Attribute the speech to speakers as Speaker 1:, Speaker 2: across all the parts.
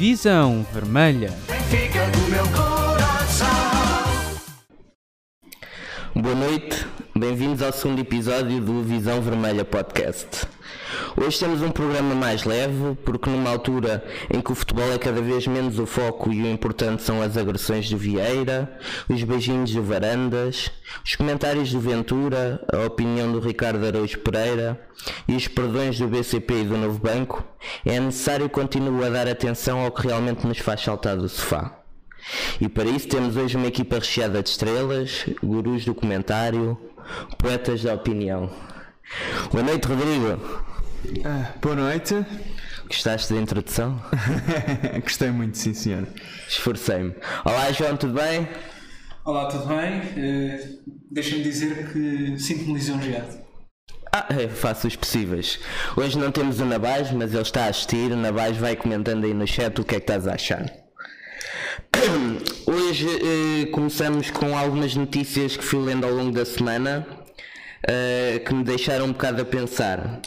Speaker 1: Visão Vermelha.
Speaker 2: Boa noite, bem-vindos ao segundo episódio do Visão Vermelha Podcast. Hoje temos um programa mais leve, porque numa altura em que o futebol é cada vez menos o foco e o importante são as agressões do Vieira, os beijinhos do Varandas, os comentários do Ventura, a opinião do Ricardo Araújo Pereira e os perdões do BCP e do Novo Banco, é necessário continuar a dar atenção ao que realmente nos faz saltar do sofá. E para isso temos hoje uma equipa recheada de estrelas, gurus do comentário, poetas da opinião. Boa noite, Rodrigo.
Speaker 3: Ah, boa noite.
Speaker 2: Gostaste da introdução?
Speaker 3: Gostei muito, sim senhor.
Speaker 2: Esforcei-me. Olá, João, tudo bem?
Speaker 4: Olá, tudo bem? Eh, Deixa-me dizer que sinto-me lisonjeado.
Speaker 2: Ah, é, faço os possíveis. Hoje não temos o Nabás, mas ele está a assistir. O Nabás vai comentando aí no chat o que é que estás a achar. Hoje eh, começamos com algumas notícias que fui lendo ao longo da semana eh, que me deixaram um bocado a pensar.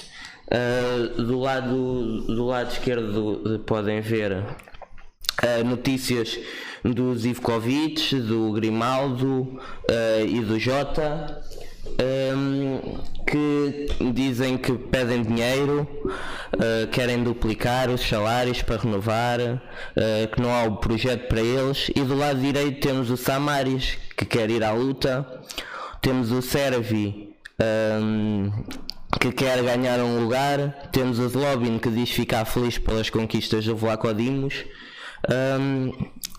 Speaker 2: Eh, do, lado, do lado esquerdo podem ver eh, notícias do Zivkovic, do Grimaldo e do Jota ehm, que dizem que pedem dinheiro, eh, querem duplicar os salários para renovar, eh, que não há o projeto para eles. E do lado direito temos o Samaris, que quer ir à luta, temos o Servi. Ehm, que quer ganhar um lugar, temos o Zlobin que diz ficar feliz pelas conquistas do Vlaco Dimos. Ahm,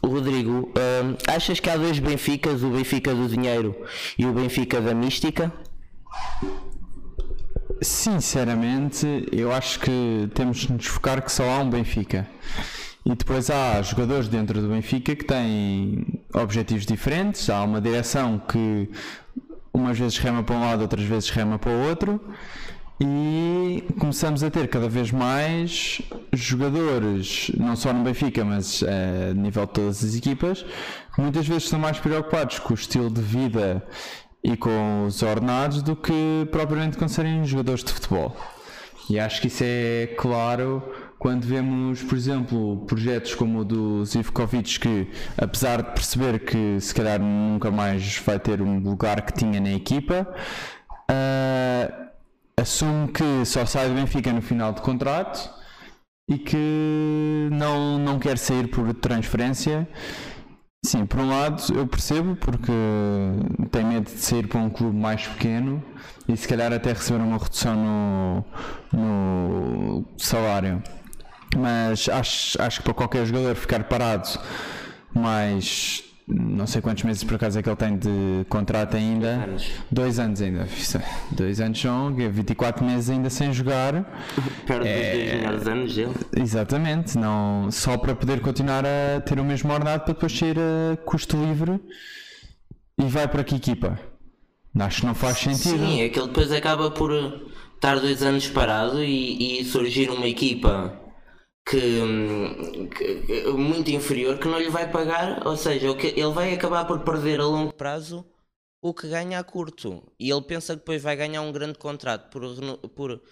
Speaker 2: Rodrigo, ahm, achas que há dois Benficas, o Benfica do dinheiro e o Benfica da mística?
Speaker 3: Sinceramente, eu acho que temos de nos focar que só há um Benfica. E depois há jogadores dentro do Benfica que têm objetivos diferentes, há uma direção que umas vezes rema para um lado, outras vezes rema para o outro. E começamos a ter cada vez mais jogadores, não só no Benfica, mas eh, a nível de todas as equipas, que muitas vezes estão mais preocupados com o estilo de vida e com os ordenados do que propriamente com serem jogadores de futebol. E acho que isso é claro quando vemos, por exemplo, projetos como o do Zivkovic, que apesar de perceber que se calhar nunca mais vai ter um lugar que tinha na equipa, ah, assume que só sai do Benfica no final de contrato e que não, não quer sair por transferência. Sim, por um lado eu percebo porque tem medo de sair para um clube mais pequeno e se calhar até receber uma redução no, no salário. Mas acho, acho que para qualquer jogador ficar parado mais não sei quantos meses por acaso é que ele tem de contrato ainda.
Speaker 2: anos.
Speaker 3: Dois anos ainda. É- Dois anos são 24 meses ainda sem jogar.
Speaker 2: Perde
Speaker 3: É.
Speaker 2: os dois melhores anos dele.
Speaker 3: Exatamente, não, só para poder continuar a ter o mesmo ordenado para depois sair a custo livre e vai para que equipa? Acho que não faz sentido.
Speaker 2: Sim, é que ele depois acaba por estar dois anos parado e, e surgir uma equipa hum, que- que- muito inferior que não lhe vai pagar, ou seja, o que- ele vai acabar por perder a longo prazo o que ganha a curto. E ele pensa que depois vai ganhar um grande contrato por, por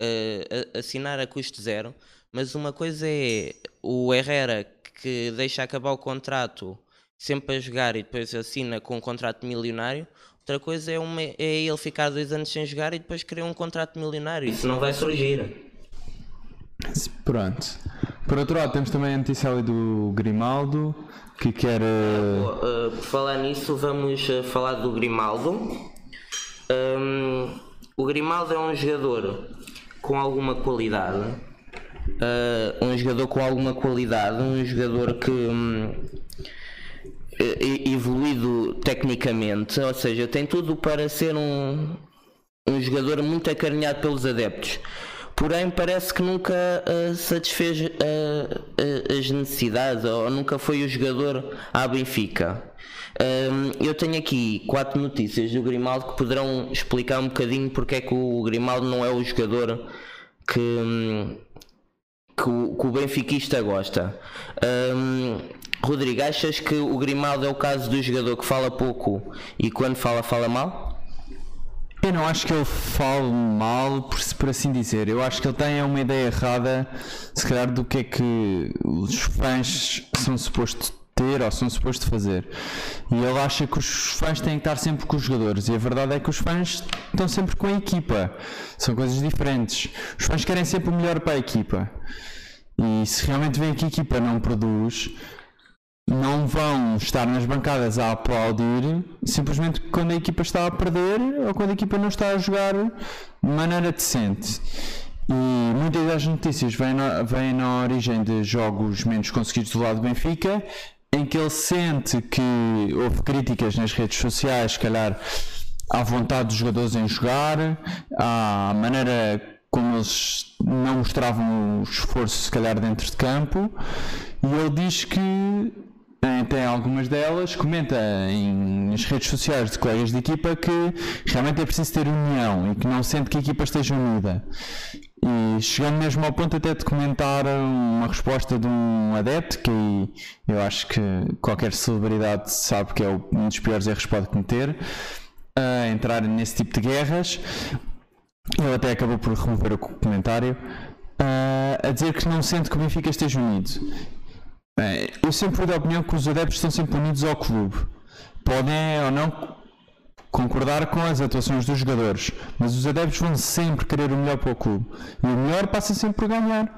Speaker 2: a- assinar a custo zero, mas uma coisa é o Herrera que deixa acabar o contrato sempre a jogar e depois assina com um contrato milionário. Outra coisa é, uma, é ele ficar dois anos sem jogar e depois querer um contrato milionário. Isso não vai surgir.
Speaker 3: Pronto. Por outro lado, temos também a notícia ali do Grimaldo que quer. eh,
Speaker 2: Uh, por falar nisso, vamos uh, falar do Grimaldo. Um, o Grimaldo é um jogador com alguma qualidade. Uh, um jogador com alguma qualidade, um jogador que e- evoluído tecnicamente, ou seja, tem tudo para ser um, um jogador muito acarinhado pelos adeptos. Porém, parece que nunca ah, satisfez ah, ah, as necessidades ou nunca foi o jogador à Benfica. Ahm, eu tenho aqui quatro notícias do Grimaldo que poderão explicar um bocadinho porque é que o Grimaldo não é o jogador que, que, o, que o benfiquista gosta. Ahm, Rodrigo, achas que o Grimaldo é o caso do jogador que fala pouco e quando fala, fala mal?
Speaker 3: Eu não acho que ele fale mal, por, por assim dizer. Eu acho que ele tem uma ideia errada, se calhar, do que é que os fãs são supostos ter ou são supostos fazer. E ele acha que os fãs têm que estar sempre com os jogadores. E a verdade é que os fãs estão sempre com a equipa. São coisas diferentes. Os fãs querem sempre o melhor para a equipa. E se realmente veem que a equipa não produz, não vão estar nas bancadas a aplaudir simplesmente quando a equipa está a perder ou quando a equipa não está a jogar de maneira decente. E muitas das notícias vêm na, vêm na origem de jogos menos conseguidos do lado do Benfica, em que ele sente que houve críticas nas redes sociais, se calhar à vontade dos jogadores em jogar, à maneira como eles não mostravam o esforço, se calhar, dentro de campo, e ele diz que tem algumas delas, comenta em, nas redes sociais de colegas de equipa que realmente é preciso ter união e que não sente que a equipa esteja unida. E chegando mesmo ao ponto até de comentar uma resposta de um adepto, que eu acho que qualquer celebridade sabe que é um dos piores erros que pode cometer, a entrar nesse tipo de guerras. Ele até acabou por remover o comentário. a dizer que não sente que o Benfica esteja unido Bem, eu sempre fui da opinião que os adeptos estão sempre unidos ao clube. Podem ou não concordar com as atuações dos jogadores, mas os adeptos vão sempre querer o melhor para o clube. E o melhor passa sempre por ganhar.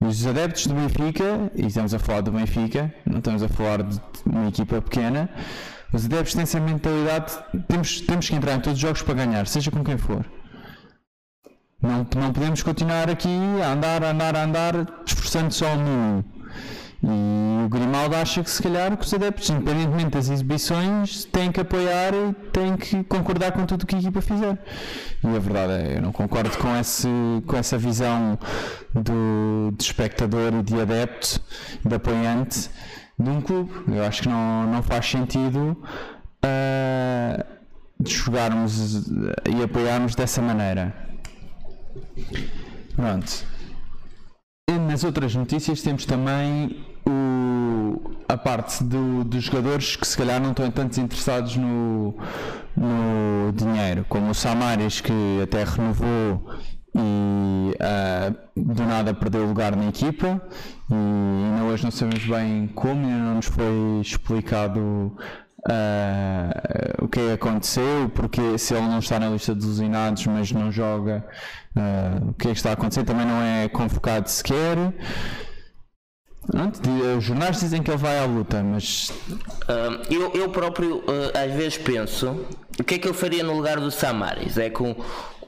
Speaker 3: E os adeptos do Benfica, e estamos a falar do Benfica, não estamos a falar de uma equipa pequena, os adeptos têm essa mentalidade, temos, temos que entrar em todos os jogos para ganhar, seja com quem for. Não, não podemos continuar aqui a andar, a andar, a andar, esforçando só o mínimo. E o Grimaldo acha que se calhar que os adeptos, independentemente das exibições, têm que apoiar e têm que concordar com tudo o que a equipa fizer. E a verdade é, eu não concordo com, esse, com essa visão do, de espectador e de adepto, de apoiante de um clube. Eu acho que não, não faz sentido uh, jogarmos e apoiarmos dessa maneira. Pronto. E nas outras notícias temos também o, a parte do, dos jogadores que se calhar não estão tanto interessados no, no dinheiro, como o Samaris que até renovou e uh, do nada perdeu lugar na equipa e ainda hoje não sabemos bem como, ainda não nos foi explicado uh, o que é aconteceu, porque se ele não está na lista dos ilusionados mas não joga, uh, o que é que está a acontecer, também não é convocado sequer. Os jornais dizem que ele vai à luta, mas.
Speaker 2: Uh, eu, eu próprio uh, às vezes penso o que é que eu faria no lugar do Samaris? É com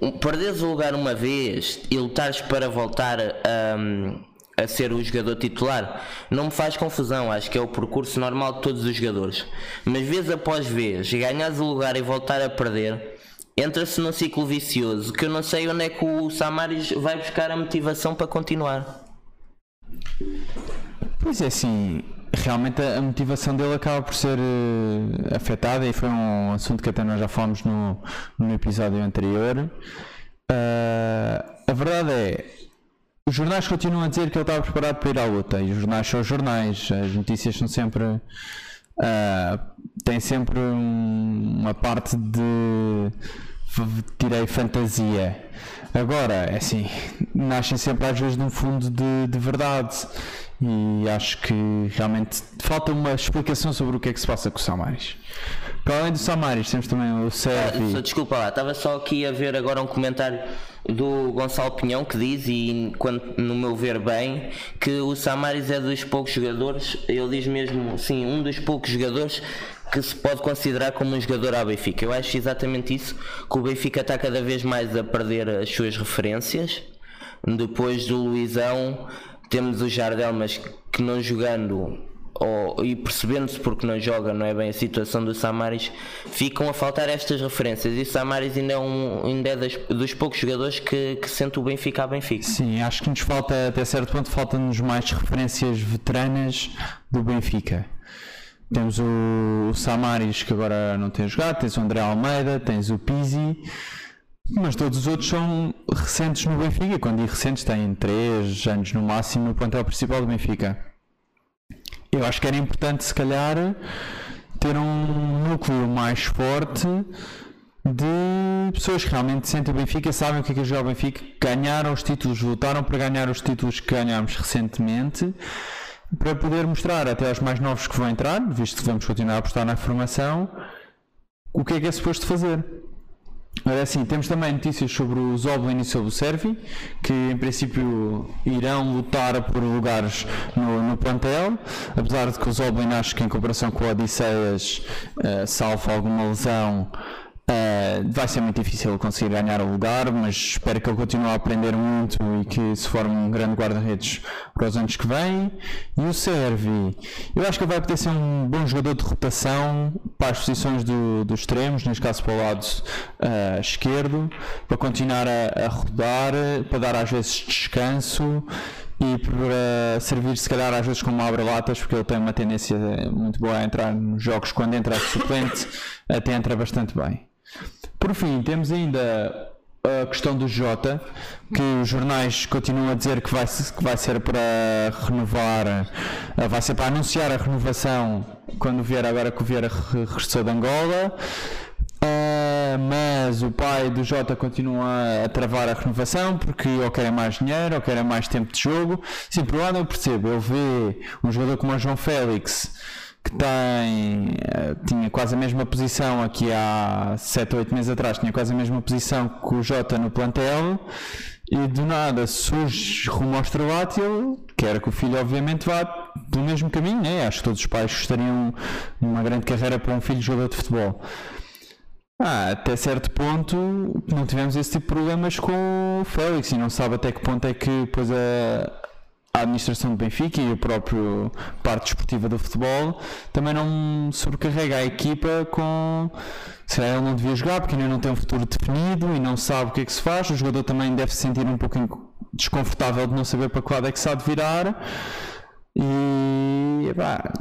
Speaker 2: um, perderes o lugar uma vez e lutares para voltar a, a ser o jogador titular, não me faz confusão, acho que é o percurso normal de todos os jogadores. Mas vez após vez, ganhas o lugar e voltar a perder, entra-se num ciclo vicioso que eu não sei onde é que o Samaris vai buscar a motivação para continuar.
Speaker 3: Pois é, assim, realmente a, motivação dele acaba por ser uh, afetada e foi um assunto que até nós já falamos no, no episódio anterior. Uh, a verdade é, os jornais continuam a dizer que ele estava preparado para ir à luta e os jornais são os jornais, as notícias são sempre. Uh, tem sempre um, uma parte de tirei fantasia. Agora, é assim, nascem sempre às vezes de um fundo de, de verdade e acho que realmente falta uma explicação sobre o que é que se passa com o Samaris. Para além do Samaris, temos também o Servi.
Speaker 2: Ah, desculpa lá, estava só aqui a ver agora um comentário do Gonçalo Pinhão que diz, e quando, no meu ver bem, que o Samaris é dos poucos jogadores, ele diz mesmo, sim, um dos poucos jogadores que se pode considerar como um jogador à Benfica. Eu acho exatamente isso, que o Benfica está cada vez mais a perder as suas referências. Depois do Luizão, temos o Jardel, mas que não jogando ou, e percebendo-se porque não joga, não é bem a situação do Samaris, ficam a faltar estas referências. E o Samaris ainda é, um, ainda é das, dos poucos jogadores que, que sente o Benfica a Benfica.
Speaker 3: Sim, acho que nos falta, até certo ponto, faltam-nos mais referências veteranas do Benfica. Temos o, o Samaris que agora não tem jogado, tens o André Almeida, tens o Pizzi. Mas todos os outros são recentes no Benfica. Quando digo recentes, têm 3 anos no máximo no plantel principal do Benfica. Eu acho que era importante, se calhar, ter um núcleo mais forte de pessoas que realmente sentem o Benfica, sabem o que é, que é o Benfica, ganharam os títulos, lutaram para ganhar os títulos que ganhámos recentemente, para poder mostrar até aos mais novos que vão entrar, visto que vamos continuar a apostar na formação, o que é que é suposto fazer. Ora, assim, temos também notícias sobre o Zoblin e sobre o Servi, que em princípio irão lutar por lugares no, no plantel, apesar de que o Zoblin acho que em comparação com o Odisseias, uh, salvo alguma lesão, Uh, vai ser muito difícil conseguir ganhar o lugar, mas espero que ele continue a aprender muito e que se forme um grande guarda-redes para os anos que vêm. E o Servi, eu acho que ele vai poder ser um bom jogador de rotação para as posições do, dos extremos, neste caso para o lado uh, esquerdo, para continuar a, a rodar, para dar às vezes descanso e para servir se calhar às vezes como abre-latas, porque ele tem uma tendência muito boa a entrar nos jogos quando entra de suplente, até entra bastante bem. Por fim, temos ainda a questão do Jota, que os jornais continuam a dizer que vai, que vai ser para renovar, eh, vai ser para anunciar a renovação quando vier agora que o Vieira regressou de Angola. Uh, mas o pai do Jota continua a travar a renovação porque ou querem mais dinheiro ou querem mais tempo de jogo. Sim, por um lado eu percebo, ele vê um jogador como o João Félix que tem, eh, tinha quase a mesma posição aqui há 7 ou 8 meses atrás, tinha quase a mesma posição que o Jota no plantel e do nada surge rumo ao e ele quer que o filho obviamente vá pelo mesmo caminho, né? acho que todos os pais gostariam uma grande carreira para um filho jogador de futebol. Ah, até certo ponto não tivemos esse tipo de problemas com o Félix e não sabe até que ponto é que depois a, a administração do Benfica e a própria parte desportiva do futebol também não sobrecarrega a equipa com se ele não devia jogar porque ainda não tem um futuro definido e não sabe o que é que se faz, o jogador também deve se sentir um pouco desconfortável de não saber para que lado é que se há de virar e epá,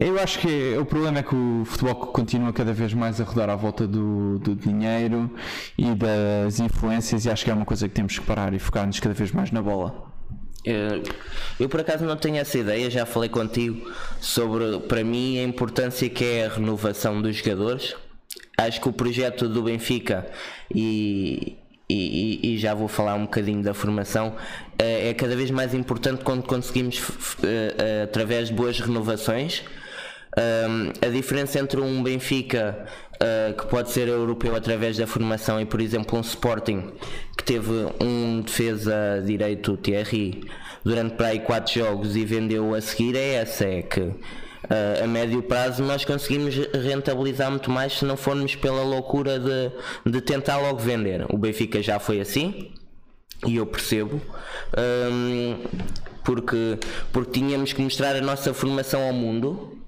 Speaker 3: eu acho que o problema é que o futebol continua cada vez mais a rodar à volta do, do dinheiro e das influências e acho que é uma coisa que temos que parar e focar-nos cada vez mais na bola.
Speaker 2: Eh, eu por acaso não tenho essa ideia, já falei contigo sobre para mim a importância que é a renovação dos jogadores. Acho que o projeto do Benfica e, e, e já vou falar um bocadinho da formação eh, é cada vez mais importante quando conseguimos eh, através de boas renovações. a diferença entre um Benfica uh, que pode ser europeu através da formação e, por exemplo, um Sporting que teve um defesa direito Thierry durante para aí 4 jogos e vendeu a seguir é essa, é que uh, a médio prazo nós conseguimos rentabilizar muito mais se não formos pela loucura de, de tentar logo vender. O Benfica já foi assim e eu percebo. Um, porque, porque tínhamos que mostrar a nossa formação ao mundo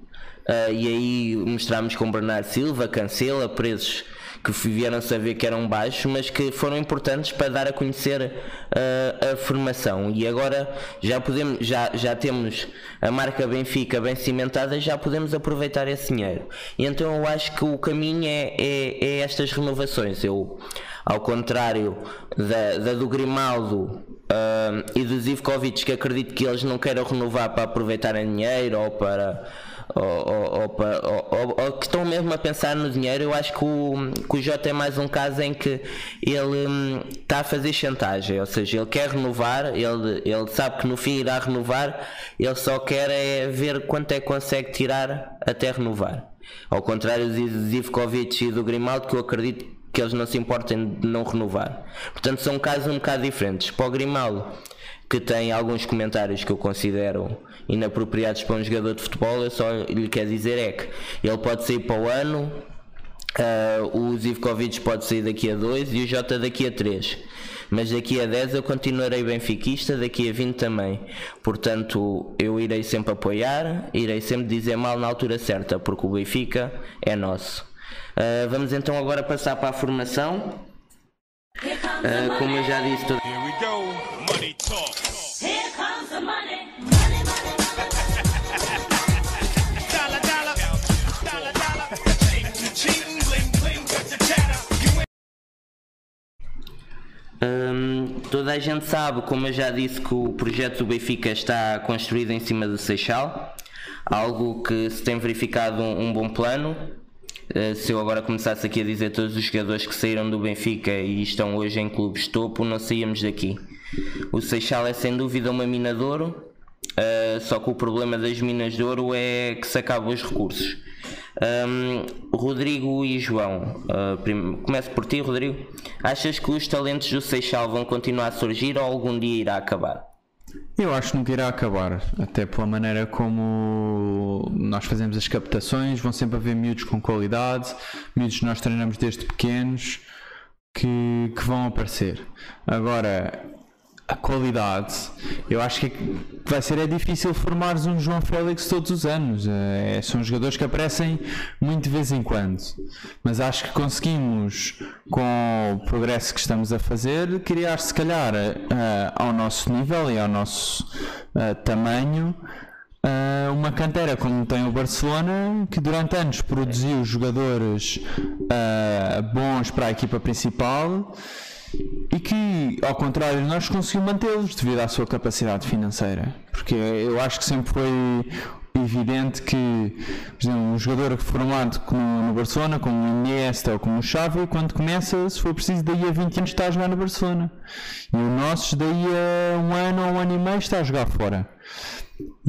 Speaker 2: Uh, e aí mostramos com Bernardo Silva, Cancela, preços que vieram saber que eram baixos, mas que foram importantes para dar a conhecer uh, a formação. E agora já podemos, já, já temos a marca Benfica bem cimentada, já podemos aproveitar esse dinheiro. E então eu acho que o caminho é, é, é estas renovações. Eu, ao contrário da, da do Grimaldo uh, e do Zivkovic, que acredito que eles não queiram renovar para aproveitarem dinheiro ou para ou, ou, ou, que estão mesmo a pensar no dinheiro, eu acho que o, que o Jota é mais um caso em que ele hum, está a fazer chantagem, ou seja, ele quer renovar, ele, ele sabe que no fim irá renovar, ele só quer é ver quanto é que consegue tirar até renovar. Ao contrário do Zivkovic e do Grimaldo, que eu acredito que eles não se importem de não renovar. Portanto, são casos um bocado diferentes. Para o Grimaldo, que tem alguns comentários que eu considero inapropriados para um jogador de futebol, eu só lhe quero dizer é que ele pode sair para o ano, uh, o Zivkovic pode sair daqui a dois e o Jota daqui a três. Mas daqui a 10 eu continuarei benfiquista, daqui a 20 também. Portanto, eu irei sempre apoiar, irei sempre dizer mal na altura certa, porque o Benfica é nosso. Uh, vamos então agora passar para a formação. Uh, como eu já disse, todo... Toda a gente sabe, como eu já disse, que o projeto do Benfica está construído em cima do Seixal, algo que se tem verificado um, um bom plano. Uh, se eu agora começasse aqui a dizer todos os jogadores que saíram do Benfica e estão hoje em clubes topo, não saíamos daqui. O Seixal é sem dúvida uma mina de ouro, uh, só que o problema das minas de ouro é que se acabam os recursos. Um, Rodrigo e João, uh, começo por ti, Rodrigo. Achas que os talentos do Seixal vão continuar a surgir ou algum dia irá acabar?
Speaker 3: Eu acho que nunca irá acabar, até pela maneira como nós fazemos as captações, vão sempre haver miúdos com qualidade, miúdos que nós treinamos desde pequenos que, que vão aparecer. Agora, a qualidade, eu acho que vai ser é difícil formares um João Félix todos os anos. É, são jogadores que aparecem muito de vez em quando. Mas acho que conseguimos, com o progresso que estamos a fazer, criar se calhar uh, ao nosso nível e ao nosso uh, tamanho. Uh, uma cantera como tem o Barcelona, que durante anos produziu jogadores bons para a equipa principal e que, ao contrário, nós conseguimos mantê-los devido à sua capacidade financeira. Porque eu acho que sempre foi evidente que exemplo, um jogador formado no Barcelona, como o Iniesta ou como o Xavi, quando começa, se for preciso, daí a 20 anos está a jogar no Barcelona. E o nosso, daí a um ano ou um ano e meio, está a jogar fora.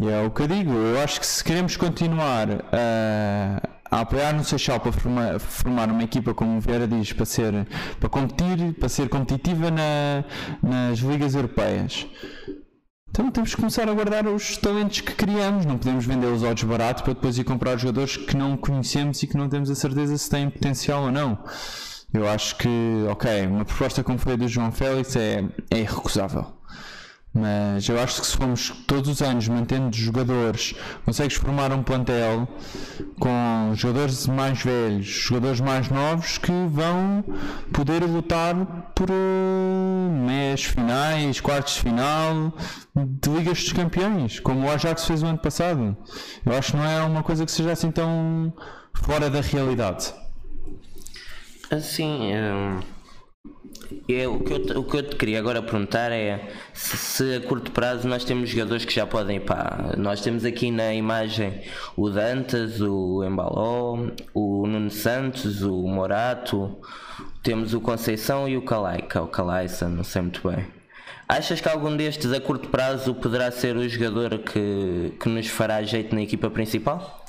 Speaker 3: E é o que eu digo, eu acho que se queremos continuar a a apoiar no Seixal para formar, formar, uma equipa, como o Vieira diz, para, ser, para competir, para ser competitiva na, nas ligas europeias. Então temos que começar a guardar os talentos que criamos, não podemos vendê-los ao desbarato para depois ir comprar jogadores que não conhecemos e que não temos a certeza se têm potencial ou não. Eu acho que, ok, uma proposta como foi a do João Félix é, é irrecusável. Mas eu acho que se formos todos os anos mantendo jogadores, consegues formar um plantel com jogadores mais velhos, jogadores mais novos que vão poder lutar por uh, meias finais, quartos de final de Ligas dos Campeões, como o Ajax fez o ano passado. Eu acho que não é uma coisa que seja assim tão fora da realidade.
Speaker 2: Assim. Um eu, o, que eu, o que eu te queria agora perguntar é se, se, a curto prazo nós temos jogadores que já podem para. Nós temos aqui na imagem o Dantas, o Embaló, o Nuno Santos, o Morato, temos o Conceição e o Calaica, o Calaiça, não sei muito bem. Achas que algum destes a curto prazo poderá ser o jogador que, que nos fará jeito na equipa principal?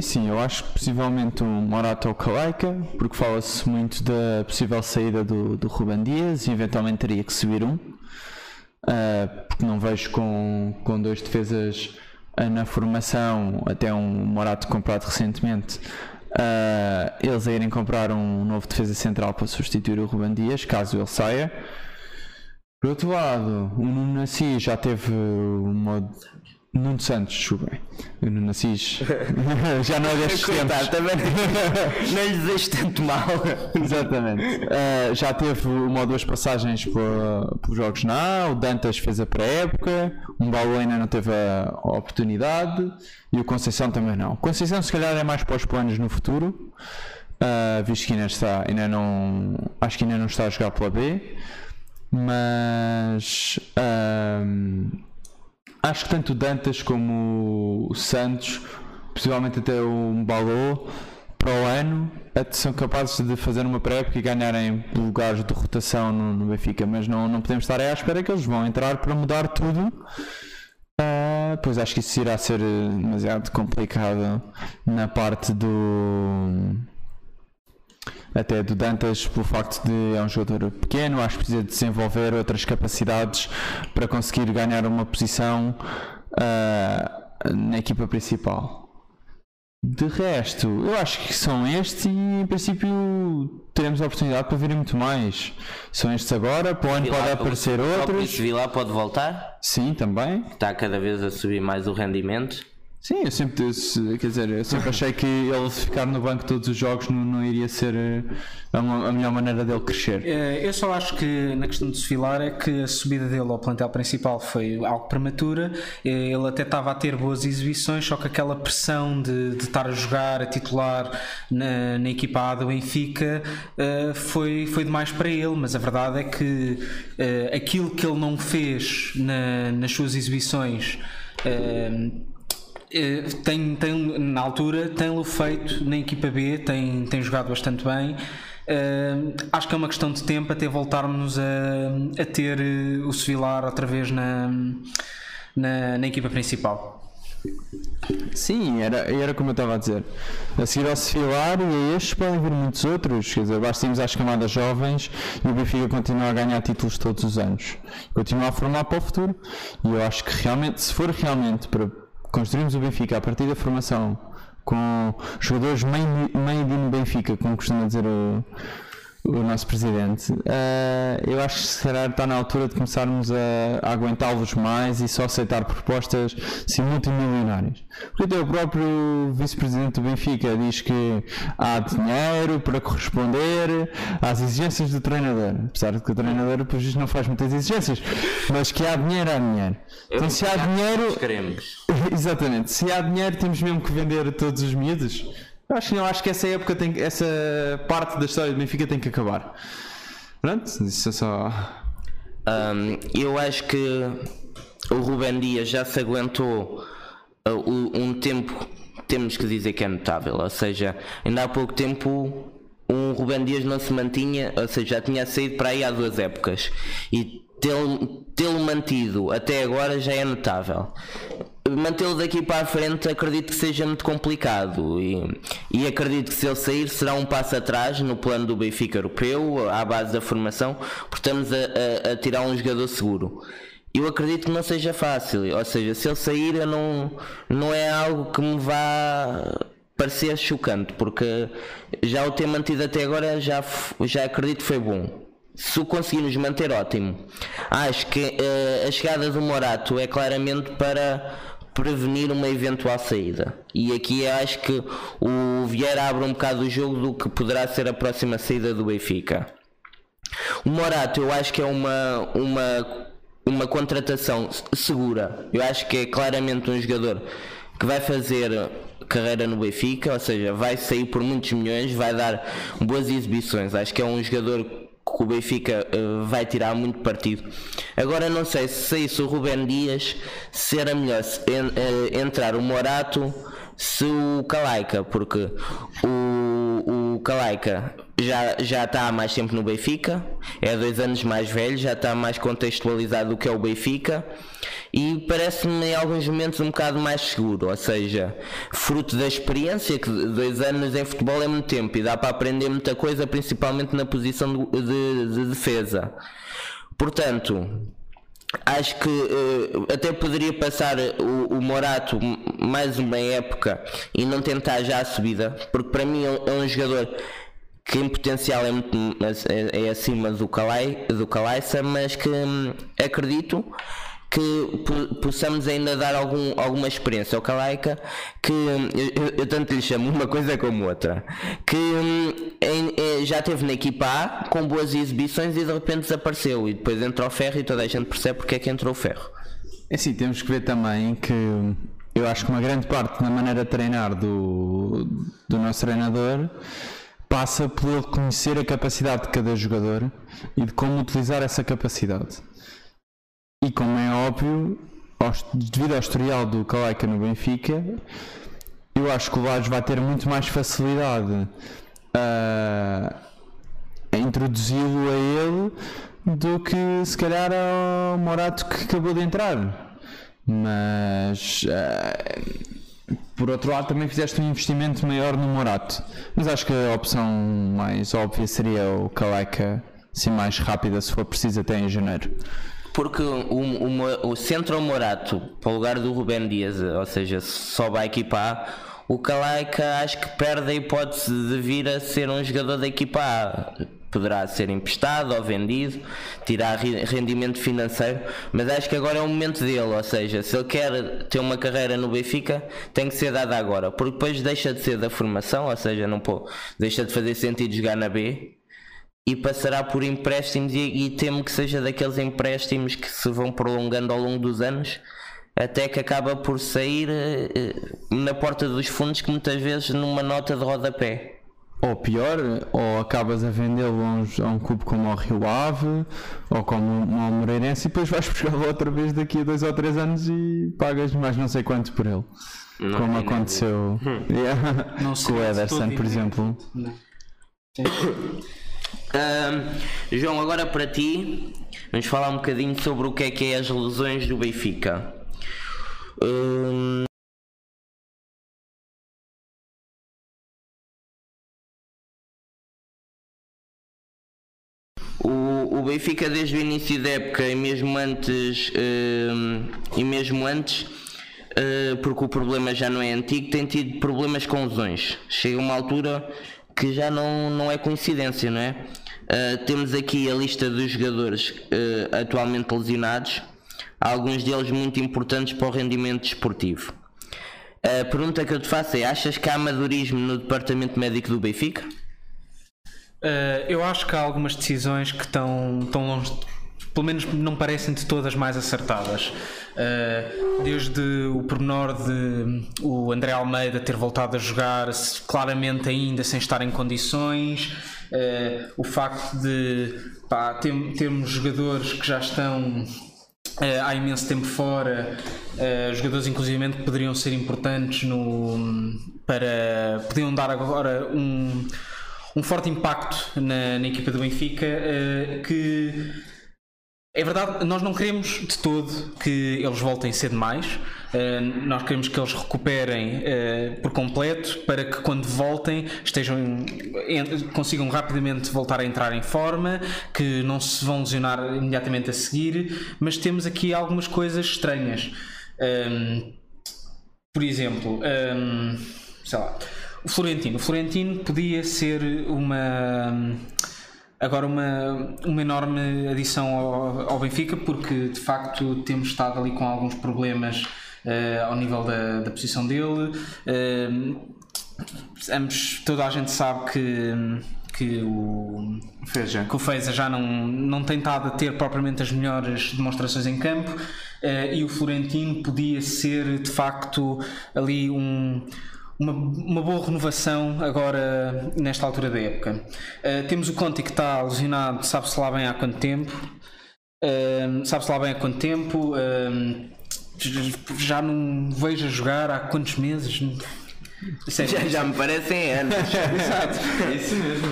Speaker 3: Sim, eu acho que possivelmente um Morato ou Kalaika, porque fala-se muito da possível saída do, do Ruben Dias e eventualmente teria que subir um, uh, porque não vejo com, com dois defesas uh, na formação, até um Morato comprado recentemente, uh, eles a irem comprar um novo defesa central para substituir o Ruben Dias, caso ele saia. Por outro lado, o Nuno Nassi já teve uma Nuno Santos. Eu não nasci. Já não é destes tempos.
Speaker 2: Também não lhe desejo tanto mal.
Speaker 3: Exatamente. Uh, já teve uma ou duas passagens por, jogos na A, o Dantas fez a pré-época, o Mbalo ainda não teve a, a, oportunidade e o Conceição também não. O Conceição se calhar é mais para os planos no futuro, uh, visto que ainda está, ainda não. Acho que ainda não está a jogar pela B, mas. Uh, Acho que tanto Dantas como o Santos, possivelmente até o Mbalô, para o ano, são capazes de fazer uma pré-época e ganharem lugares de rotação no, no, Benfica, mas não, não podemos estar à espera que eles vão entrar para mudar tudo. Uh, pois acho que isso irá ser demasiado complicado na parte do até do Dantas pelo facto de é um jogador pequeno, acho que precisa desenvolver outras capacidades para conseguir ganhar uma posição uh, na equipa principal. De resto, eu acho que são estes e em princípio teremos a oportunidade para virem muito mais. São estes agora, para o ano pode aparecer outros.
Speaker 2: O Vila pode voltar?
Speaker 3: Sim, também.
Speaker 2: Está cada vez a subir mais o rendimento.
Speaker 3: Sim, eu sempre, quer dizer, eu sempre achei que ele ficar no banco todos os jogos não, não iria ser eh, a, a, melhor maneira dele crescer.
Speaker 4: Eh, eu só acho que na questão de Sefilar é que a subida dele ao plantel principal foi algo prematura. Eh, ele até estava a ter boas exibições, só que aquela pressão de, de estar a jogar, a titular na, na equipa A do Benfica foi, foi demais para ele. Mas a verdade é que aquilo que ele não fez na, nas suas exibições tem, tem, na altura tem-lo feito na equipa B, tem, tem jogado bastante bem. Uh, acho que é uma questão de tempo até voltarmos a, a ter uh, o Sevilar outra vez na, na, na equipa principal.
Speaker 3: Sim, era, era como eu estava a dizer. A seguir ao Sefilar e a estes podem vir muitos outros. Quer dizer, basta irmos às camadas jovens e o Benfica continua a ganhar títulos todos os anos. Continua a formar para o futuro. E eu acho que realmente, se for realmente para construirmos o Benfica a partir da formação com jogadores meio, meio de Benfica, como costuma dizer o o nosso presidente, uh, eu acho que se calhar está na altura de começarmos a, a aguentá-los mais e só aceitar propostas sim, multimilionárias. Porque até o próprio vice-presidente do Benfica diz que há dinheiro para corresponder às exigências do treinador, apesar de que o treinador por isso não faz muitas exigências, mas que há dinheiro, há dinheiro. Então se há dinheiro.
Speaker 2: Queremos.
Speaker 3: Exatamente, se há dinheiro temos mesmo que vender todos os miúdos. Eu acho que acho que essa época tem essa parte da história do Benfica tem que acabar. Pronto, isso é só.
Speaker 2: Um, eu acho que o Rubem Dias já se aguentou uh, um tempo, temos que dizer que é notável, ou seja, ainda há pouco tempo um Rubem Dias não se mantinha, ou seja, já tinha saído para aí há duas épocas e tê-lo mantido até agora já é notável mantê-lo daqui para a frente acredito que seja muito complicado e, e acredito que se ele sair será um passo atrás no plano do Benfica europeu, à base da formação, porque estamos a, a, a tirar um jogador seguro. Eu acredito que não seja fácil, ou seja, se ele sair não, não é algo que me vá parecer chocante, porque já o ter mantido até agora já, já acredito que foi bom se o conseguirmos manter, ótimo. Acho que uh, a chegada do Morato é claramente para prevenir uma eventual saída. E aqui acho que o Vieira abre um bocado o jogo do que poderá ser a próxima saída do Benfica. O Morato eu acho que é uma, uma, uma contratação segura. Eu acho que é claramente um jogador que vai fazer carreira no Benfica, ou seja, vai sair por muitos milhões, vai dar boas exibições. Acho que é um jogador que o Benfica uh, vai tirar muito partido. Agora não sei se saísse o Rubén Dias, se era melhor se, en, uh, entrar o Morato se o Calaica, porque o, o Calaica já, já está há mais tempo no Benfica, é dois anos mais velho, já está mais contextualizado do que é o Benfica e parece-me em alguns momentos um bocado mais seguro, ou seja, fruto da experiência, que dois anos em futebol é muito tempo e dá para aprender muita coisa, principalmente na posição de, de defesa. Portanto, acho que uh, até poderia passar o, o, Morato mais uma época e não tentar já a subida, porque para mim é um é jogador que em potencial é, muito, é, é acima do, Calai, do Calaiça, mas que hum, acredito que possamos ainda dar algum, alguma experiência ao Calaika que eu, eu, tanto lhe chamo uma coisa como outra que hum, em, já teve na equipa A com boas exibições e de repente desapareceu. E depois entrou o ferro e toda a gente percebe porque é que entrou o ferro.
Speaker 3: É assim, temos que ver também que eu acho que uma grande parte da maneira de treinar do, do nosso treinador passa por conhecer a capacidade de cada jogador e de como utilizar essa capacidade e como é óbvio, devido ao historial do Calaika no Benfica, eu acho que o Lage vai ter muito mais facilidade a, a introduzi-lo a ele do que se calhar ao Morato que acabou de entrar. Mas uh, por outro lado também fizeste um investimento maior no Morato. Mas acho que a opção mais óbvia seria o Calaika, assim mais rápida se for preciso até em janeiro
Speaker 2: porque o, o, o centro Morato para o lugar do Rubén Dias, ou seja, só vai equipar, o Calaika acho que perde a hipótese de vir a ser um jogador da equipa A. Poderá ser emprestado ou vendido, tirar rendimento financeiro, mas acho que agora é o momento dele. Ou seja, se ele quer ter uma carreira no Benfica, tem que ser dada agora, porque depois deixa de ser da formação, ou seja, não pô, deixa de fazer sentido jogar na B e passará por empréstimos e, e temo que seja daqueles empréstimos que se vão prolongando ao longo dos anos até que acaba por sair uh, na porta dos fundos que muitas vezes numa nota de rodapé
Speaker 3: ou pior, ou acabas a vendê-lo a, um clube como o Rio Ave ou como o Moreirense e depois vais buscá-lo outra vez daqui a dois ou três anos e pagas mais não sei quanto por ele.
Speaker 2: Não
Speaker 3: como aconteceu Yeah.
Speaker 4: Não
Speaker 3: com o Ederson, por exemplo.
Speaker 4: Não.
Speaker 2: João, agora para ti, vamos falar um bocadinho sobre o que é que é as lesões do Benfica. O, o Benfica desde o início da época e mesmo antes ahm, e mesmo antes ah, porque o problema já não é antigo tem tido problemas com lesões chega uma altura que já não, não é coincidência não é Ah, temos aqui a lista dos jogadores ah, atualmente lesionados alguns deles muito importantes para o rendimento desportivo a pergunta que eu te faço é achas que há amadorismo no departamento médico do Benfica?
Speaker 4: Uh, eu acho que há algumas decisões que estão, estão longe, pelo menos não parecem de todas mais acertadas. Uh, desde o pormenor de o André Almeida ter voltado a jogar claramente ainda sem estar em condições, uh, o facto de pá, termos jogadores que já estão eh, há imenso tempo fora, eh, jogadores inclusivamente que poderiam ser importantes no, para podiam dar agora um, um forte impacto na, na equipa do Benfica eh, que é verdade, nós não queremos de todo que eles voltem cedo demais. Eh, nós queremos que eles recuperem eh, por completo para que quando voltem estejam em- consigam rapidamente voltar a entrar em forma, que não se vão lesionar imediatamente a seguir, mas temos aqui algumas coisas estranhas. Ehm, por exemplo, hum, sei lá, o Florentino. O Florentino podia ser uma agora uma, uma enorme adição ao, ao Benfica porque de facto temos estado ali com alguns problemas eh, ao nível da, da posição dele. Hum, ambos, toda a gente sabe que, que o
Speaker 3: Veja.
Speaker 4: que o Feza já não, não tem estado a ter propriamente as melhores demonstrações em campo eh, e o Florentino podia ser de facto ali um, uma, uma boa renovação agora nesta altura da época. Eh, temos o Conte que está lesionado, sabe-se lá bem há quanto tempo. Eh, sabe-se lá bem há quanto tempo. eh, já não vejo a jogar há quantos meses? É-
Speaker 2: Já, já me parecem anos.
Speaker 4: Exato.
Speaker 3: É isso mesmo.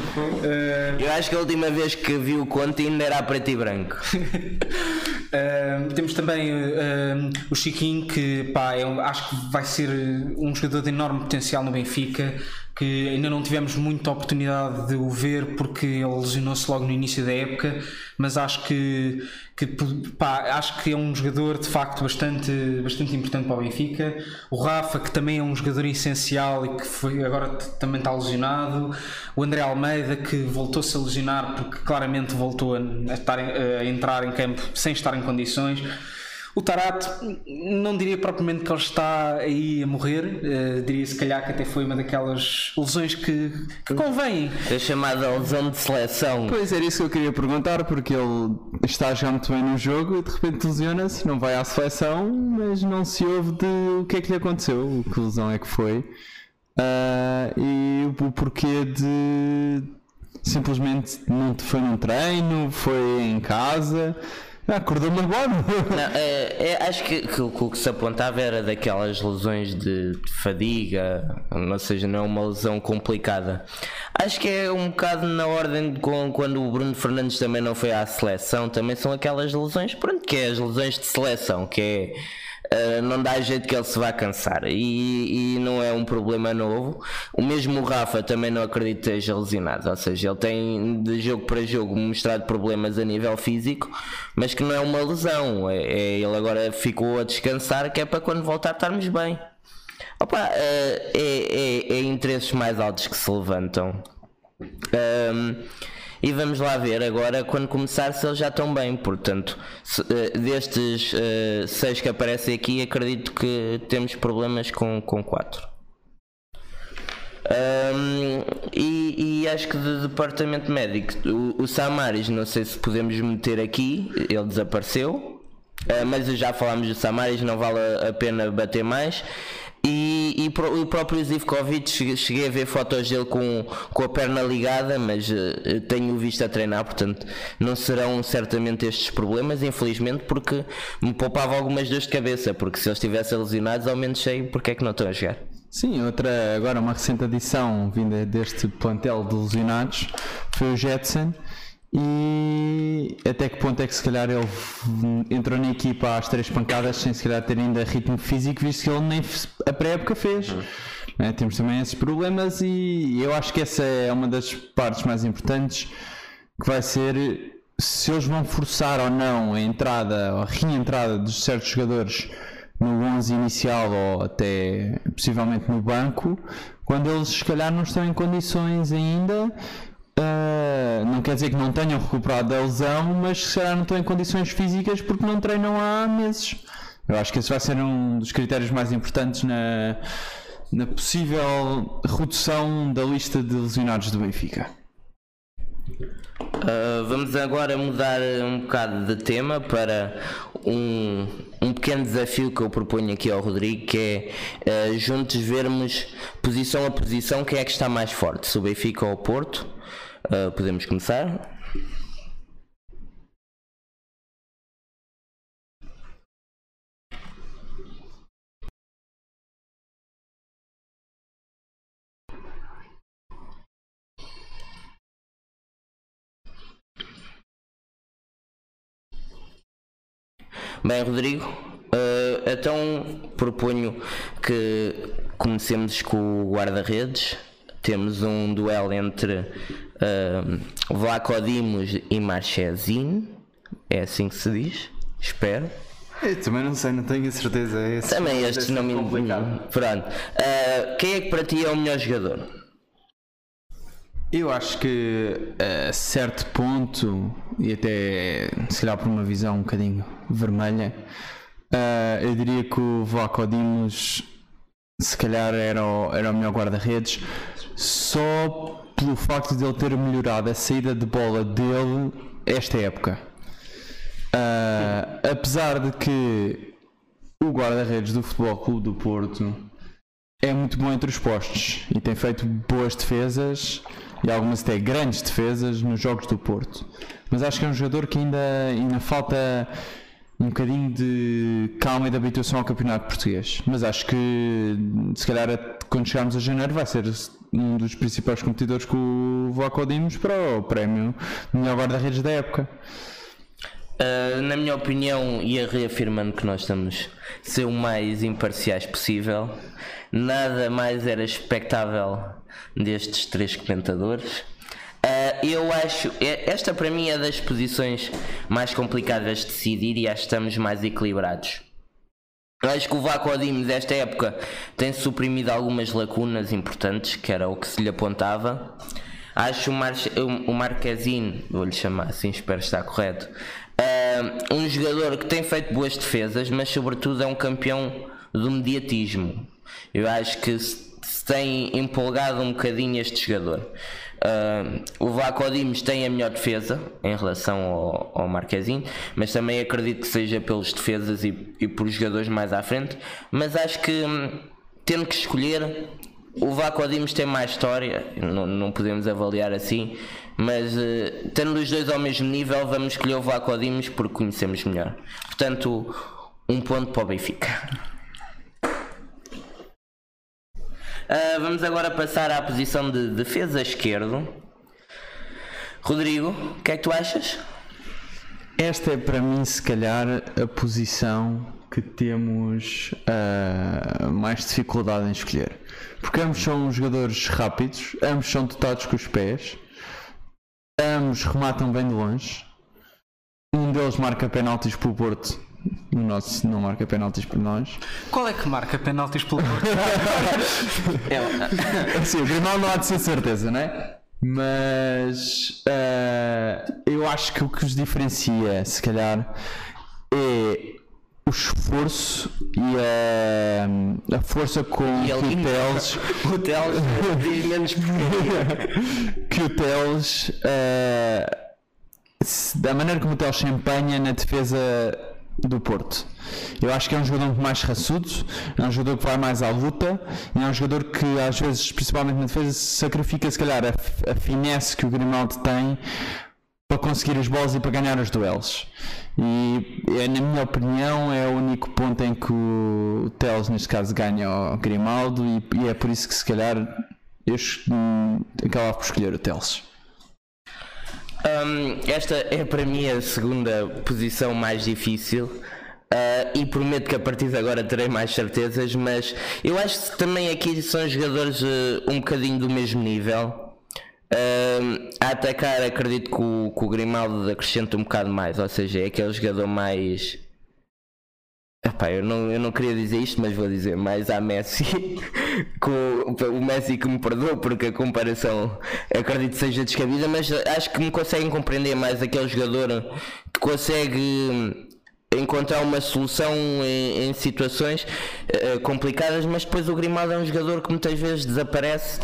Speaker 4: Eh,
Speaker 2: Eu acho que a última vez que vi o Conte ainda era a preto e branco.
Speaker 4: Uh, temos também uh, o Chiquinho, que pá, eu acho que vai ser um jogador de enorme potencial no Benfica, que ainda não tivemos muita oportunidade de o ver porque ele lesionou-se logo no início da época, mas acho que, que pá, acho que é um jogador de facto bastante, bastante importante para o Benfica. O Rafa, que também é um jogador essencial e que foi, agora também está lesionado. O André Almeida, que voltou-se a lesionar porque claramente voltou a, estar a entrar em campo sem estar em condições. O Tarato, não diria propriamente que ele está aí a morrer, eh, diria se calhar que até foi uma daquelas lesões que, que convém.
Speaker 2: A chamada lesão de seleção.
Speaker 3: Pois era isso que eu queria perguntar, porque ele está a jogar muito bem no jogo e de repente lesiona-se, não vai à seleção, mas não se ouve de o que é que lhe aconteceu, que lesão é que foi ah, e o porquê de simplesmente não foi num treino, foi em casa, acordou.
Speaker 2: Não, é, é, acho que, que o que se apontava era daquelas lesões de, de fadiga, ou seja, não é uma lesão complicada. Acho que é um bocado na ordem de com, quando o Bruno Fernandes também não foi à seleção, também são aquelas lesões, pronto, que é as lesões de seleção, que é. Uh, não dá jeito que ele se vá cansar e, e não é um problema novo. O mesmo Rafa também não acredito que esteja lesionado, ou seja, ele tem de jogo para jogo mostrado problemas a nível físico, mas que não é uma lesão. É, é- ele agora ficou a descansar, que é para quando voltar estarmos bem. Opa, uh, é, é- é interesses mais altos que se levantam. Um, e vamos lá ver agora quando começar se eles já estão bem. Portanto, se- eh, destes eh, seis que aparecem aqui, acredito que temos problemas com, com quatro. Um, e, e acho que de departamento médico, o, o Samaris, não sei se podemos meter aqui, ele desapareceu. Uh, mas já falámos do Samaris, não vale a pena bater mais. E, e pro- o próprio Zivkovic, cheguei- a ver fotos dele com, com a perna ligada, mas eh, tenho visto a treinar, portanto não serão certamente estes problemas, infelizmente, porque me poupava algumas dores de cabeça, porque se eles estivessem lesionados, ao menos sei porque é que não estão a jogar.
Speaker 3: Sim, outra, agora uma recente adição vinda deste plantel de lesionados foi o Jetson. E até que ponto é que se calhar ele entrou na equipa às três pancadas sem se calhar ter ainda ritmo físico, visto que ele nem a pré-época fez. Né, Temos também esses problemas e eu acho que essa é uma das partes mais importantes que vai ser se eles vão forçar ou não a entrada ou a reentrada de certos jogadores no 11 inicial ou até possivelmente no banco, quando eles se calhar não estão em condições ainda. Não quer dizer que não tenham recuperado da lesão, mas se calhar não estão em condições físicas porque não treinam há meses. Eu acho que esse vai ser um dos critérios mais importantes na, na possível redução da lista de lesionados do Benfica.
Speaker 2: Uh, vamos agora mudar um bocado de tema para um, um pequeno desafio que eu proponho aqui ao Rodrigo, que é uh, juntos vermos posição a posição quem é que está mais forte, se o Benfica ou o Porto. Uh, podemos começar? Bem, Rodrigo, eh, então proponho que comecemos com o guarda-redes. Temos um duelo entre uh, Vlaco Dimos e Marchesin. É assim que se diz? Espero.
Speaker 1: Eu também não sei, não tenho a certeza. Esse
Speaker 2: Também
Speaker 1: deve
Speaker 2: estes
Speaker 1: ser
Speaker 2: não me.
Speaker 1: complicado.
Speaker 2: Pronto. Eh, quem é que para ti é o melhor jogador?
Speaker 3: Eu acho que a certo ponto, e até se calhar por uma visão um bocadinho vermelha, ah, eu diria que o Vlaco Dimos se calhar era o, era o melhor guarda-redes só pelo facto de ele ter melhorado a saída de bola dele esta época. Ah, apesar de que o guarda-redes do Futebol Clube do Porto é muito bom entre os postos e tem feito boas defesas e algumas até grandes defesas nos jogos do Porto. Mas acho que é um jogador que ainda, ainda falta um bocadinho de calma e de habituação ao campeonato português. Mas acho que se calhar quando chegarmos a janeiro vai ser um dos principais competidores com o Vlaco Dimos para o prémio melhor guarda-redes da época.
Speaker 2: Uh, na minha opinião, e reafirmando que nós estamos ser o mais imparciais possível, nada mais era expectável destes três comentadores. Uh, eu acho, esta para mim é das posições mais complicadas de decidir e acho que estamos mais equilibrados. Acho que o Vaco Dimos desta época tem suprimido algumas lacunas importantes, que era o que se lhe apontava. Acho o, Marche, o, Marquezine, vou-lhe chamar assim, espero estar correto, ah, um jogador que tem feito boas defesas, mas sobretudo é um campeão do mediatismo. Eu acho que se tem empolgado um bocadinho este jogador. Ah, o Vlaco Dimos tem a melhor defesa em relação ao, ao Marquezine, mas também acredito que seja pelos defesas e, e por jogadores mais à frente. Mas acho que hum, tendo que escolher, o Vlaco Dimos tem mais história, não, não podemos avaliar assim, mas eh, tendo os dois ao mesmo nível, vamos escolher o Vlaco Dimos porque conhecemos melhor. Portanto, um ponto para o Benfica. Ah, vamos agora passar à posição de defesa esquerdo. Rodrigo, o que é que tu achas?
Speaker 3: Esta é para mim, se calhar, a posição que temos ah, mais dificuldade em escolher. Porque ambos são jogadores rápidos, ambos são dotados com os pés, ambos rematam bem de longe. Um deles marca penaltis para o Porto, o nosso não marca penaltis para nós.
Speaker 4: Qual é que marca penaltis pelo Porto?
Speaker 3: Sim, o Grimaldo não há de ser certeza, não é? Mas ah, eu acho que o que os diferencia, se calhar, é o esforço e a, a força com que o. Teles
Speaker 2: O Teles diz menos
Speaker 3: que o Teles se- da maneira como o Teles se empenha na defesa do Porto. Eu acho que é um jogador muito mais raçudo, é um jogador que vai mais à luta é um jogador que às vezes, principalmente na defesa, sacrifica se calhar a, a finesse que o Grimaldo tem para conseguir as bolas e para ganhar os duelos. E é, na minha opinião é o único ponto em que o Teles neste caso ganha ao Grimaldo e, e é por isso que se calhar eu acabava por escolher o Teles.
Speaker 2: Um, esta é para mim a segunda posição mais difícil. Uh, e prometo que a partir de agora terei mais certezas, mas eu acho que também aqui são jogadores uh, um bocadinho do mesmo nível. Uh, a atacar, acredito que o, que o Grimaldo acrescenta um bocado mais, ou seja, é aquele jogador mais. Epá, eu, não, eu não queria dizer isto, mas vou dizer mais a Messi. com o Messi que me perdoou, porque a comparação acredito seja descabida, mas acho que me conseguem compreender mais aquele jogador que consegue encontrar uma solução em, em situações uh, complicadas, mas depois o Grimaldo é um jogador que muitas vezes desaparece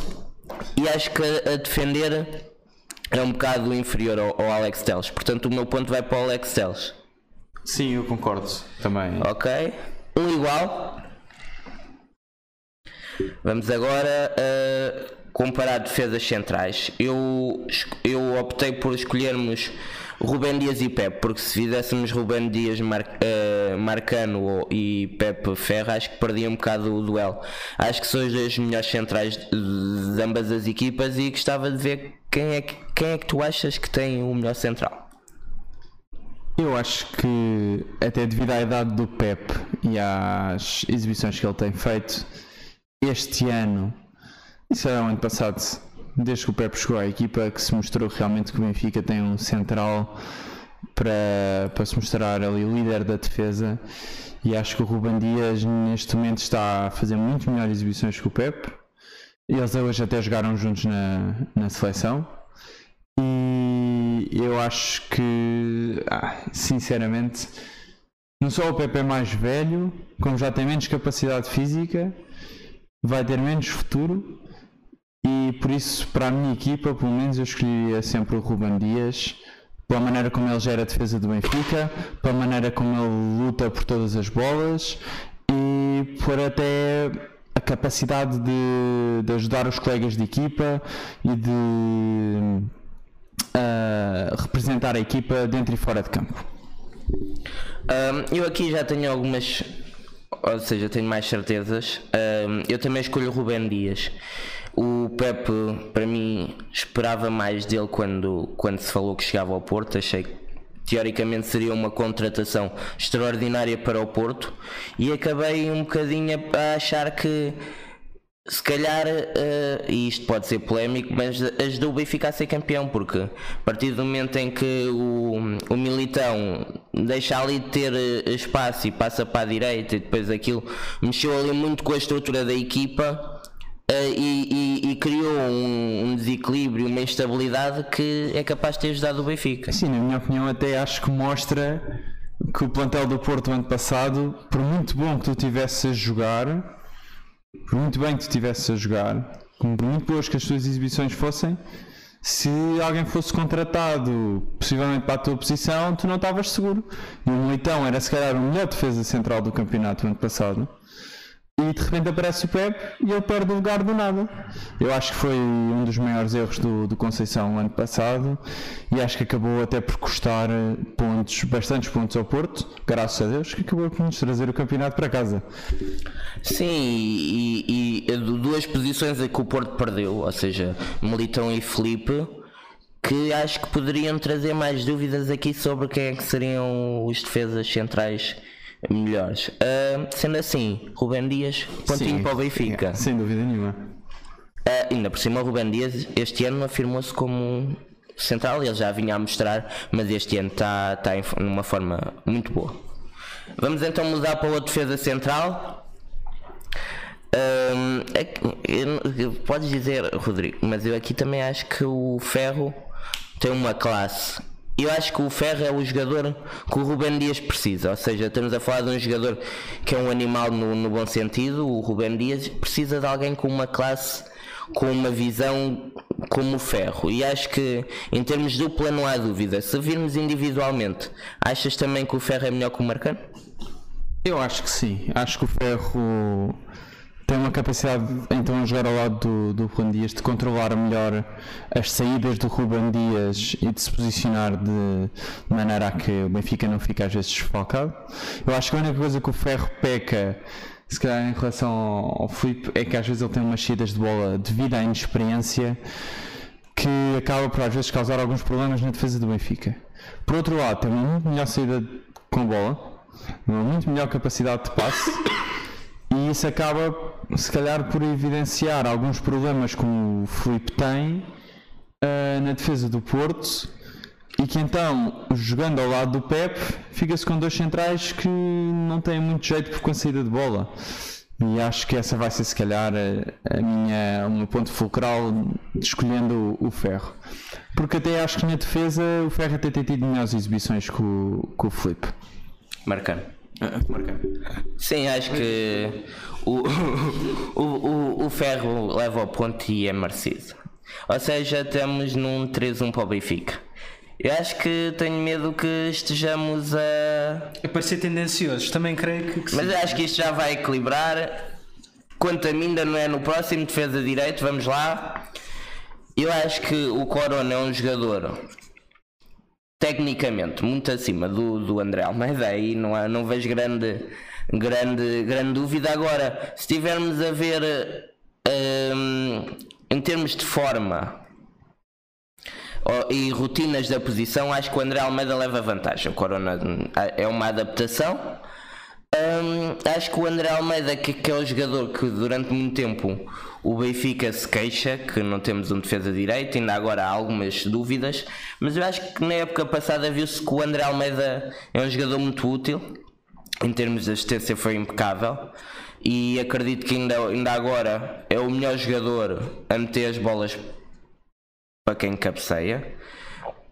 Speaker 2: e acho que a defender é um bocado inferior ao, ao Alex Telles. Portanto, o meu ponto vai para o Alex Telles.
Speaker 1: Sim, eu concordo também.
Speaker 2: Ok. Um igual. Vamos agora uh, comparar defesas centrais. Eu, eu optei por escolhermos Rubem Dias e Pepe, porque se fizéssemos Rubem Dias, Mar, uh, Marcano e Pepe Ferra, acho que perdia um bocado o duelo. Acho que são as melhores centrais de, ambas as equipas e gostava de ver quem é, que, quem é que tu achas que tem o melhor central.
Speaker 3: Eu acho que, até devido à idade do Pep e às exibições que ele tem feito, este ano, isso era o ano passado, desde que o Pepe chegou à equipa, que se mostrou realmente que o Benfica tem um central para, para se mostrar ali o líder da defesa. E acho que o Ruben Dias neste momento está a fazer muito melhores exibições que o Pepe. Eles hoje até jogaram juntos na, na seleção. Eu acho que, ah, sinceramente, não só o Pepe é mais velho, como já tem menos capacidade física, vai ter menos futuro e por isso, para a minha equipa, pelo menos eu escolheria sempre o Ruben Dias, pela maneira como ele gera a defesa do Benfica, pela maneira como ele luta por todas as bolas e por até a capacidade de, de ajudar os colegas de equipa e de representar a equipa dentro e fora de campo.
Speaker 2: Um, eu aqui já tenho algumas, ou seja, tenho mais certezas. Um, eu também escolho Rubén Dias. O Pepe, para mim, esperava mais dele quando, quando se falou que chegava ao Porto. Achei que teoricamente seria uma contratação extraordinária para o Porto e acabei um bocadinho a achar que se calhar, uh, e isto pode ser polémico, mas ajudou o Benfica a ser campeão, porque a partir do momento em que o, o Militão deixa ali de ter eh, espaço e passa para a direita e depois aquilo mexeu ali muito com a estrutura da equipa Uh, e, e, e, criou um, um, desequilíbrio, uma instabilidade que é capaz de ter ajudado o Benfica.
Speaker 3: Sim, na minha opinião, até acho que mostra que o plantel do Porto ano passado, por muito bom que tu tivesse a jogar, por muito bem que tu a jogar, por muito boas que as tuas exibições fossem, se alguém fosse contratado possivelmente para a tua posição, tu não estavas seguro. E o Militão era se calhar o melhor defesa central do campeonato ano passado e de repente aparece o Pep e ele perde o lugar do nada. Eu acho que foi um dos maiores erros do, do Conceição no ano passado e acho que acabou até por custar eh, pontos, bastantes pontos ao Porto, graças a Deus, que acabou por nos trazer o campeonato para casa.
Speaker 2: Sim, e, e, e duas posições é que o Porto perdeu, ou seja, Militão e Felipe que acho que poderiam trazer mais dúvidas aqui sobre quem é que seriam os defesas centrais melhores. Uh, sendo assim, Rubem Dias, pontinho Sim, para o Benfica. É,
Speaker 3: sem dúvida nenhuma.
Speaker 2: Uh, ainda por cima, o Rubem Dias este ano afirmou-se como central, ele já vinha a mostrar, mas este ano está, está em uma forma muito boa. Vamos então mudar para outra defesa central. Um, é podes dizer, Rodrigo, mas eu aqui também acho que o Ferro tem uma classe eu acho que o Ferro é o jogador que o Ruben Dias precisa. Ou seja, estamos a falar de um jogador que é um animal no, no bom sentido. O Ruben Dias precisa de alguém com uma classe, com uma visão como o Ferro. E acho que, em termos dupla, não há dúvida. Se virmos individualmente, achas também que o Ferro é melhor que o Marcano?
Speaker 3: Eu acho que sim. Acho que o Ferro tem uma capacidade, então, a jogar ao lado do, do Ruben Dias, de controlar melhor as saídas do Ruben Dias e de se posicionar de maneira a que o Benfica não fique às vezes desfalcado. Eu acho que a única coisa que o Ferro peca, se calhar em relação ao, ao Filipe, é que às vezes ele tem umas saídas de bola devido à inexperiência que acaba por às vezes causar alguns problemas na defesa do Benfica. Por outro lado, tem uma muito melhor saída com bola, uma muito melhor capacidade de passe e isso acaba, se calhar, por evidenciar alguns problemas que o Filipe tem ah, na defesa do Porto e que então, jogando ao lado do Pep, fica-se com dois centrais que não têm muito jeito com a saída de bola. E acho que essa vai ser, se calhar, a, a minha, o meu ponto fulcral escolhendo o, Ferro. Porque até acho que na defesa o Ferro até tem tido melhores exibições que o, que o Filipe.
Speaker 2: Marcano.
Speaker 1: Ah, Marcano.
Speaker 2: Sim, acho que o, o, o, o Ferro leva ao ponto e é merecido. Ou seja, estamos num 3-1 para o Benfica. Eu acho que tenho medo que estejamos a.
Speaker 4: É para ser tendencioso, também creio que, que sim.
Speaker 2: Mas eu acho que isto já vai equilibrar. Quanto a mim, ainda não é no próximo, defesa direito, vamos lá. Eu acho que o Corona é um jogador tecnicamente muito acima do, do André Almeida aí não, há, não vejo grande, grande, grande dúvida. Agora, se estivermos a ver hum, em termos de forma e rotinas da posição, acho que o André Almeida leva vantagem. O Corona hum, é uma adaptação. Hum, acho que o André Almeida, que, que é o jogador que durante muito tempo o Benfica se queixa que não temos um defesa direito, ainda agora há algumas dúvidas, mas eu acho que na época passada viu-se que o André Almeida é um jogador muito útil, em termos de assistência foi impecável. E acredito que ainda, ainda agora é o melhor jogador a meter as bolas para quem cabeceia.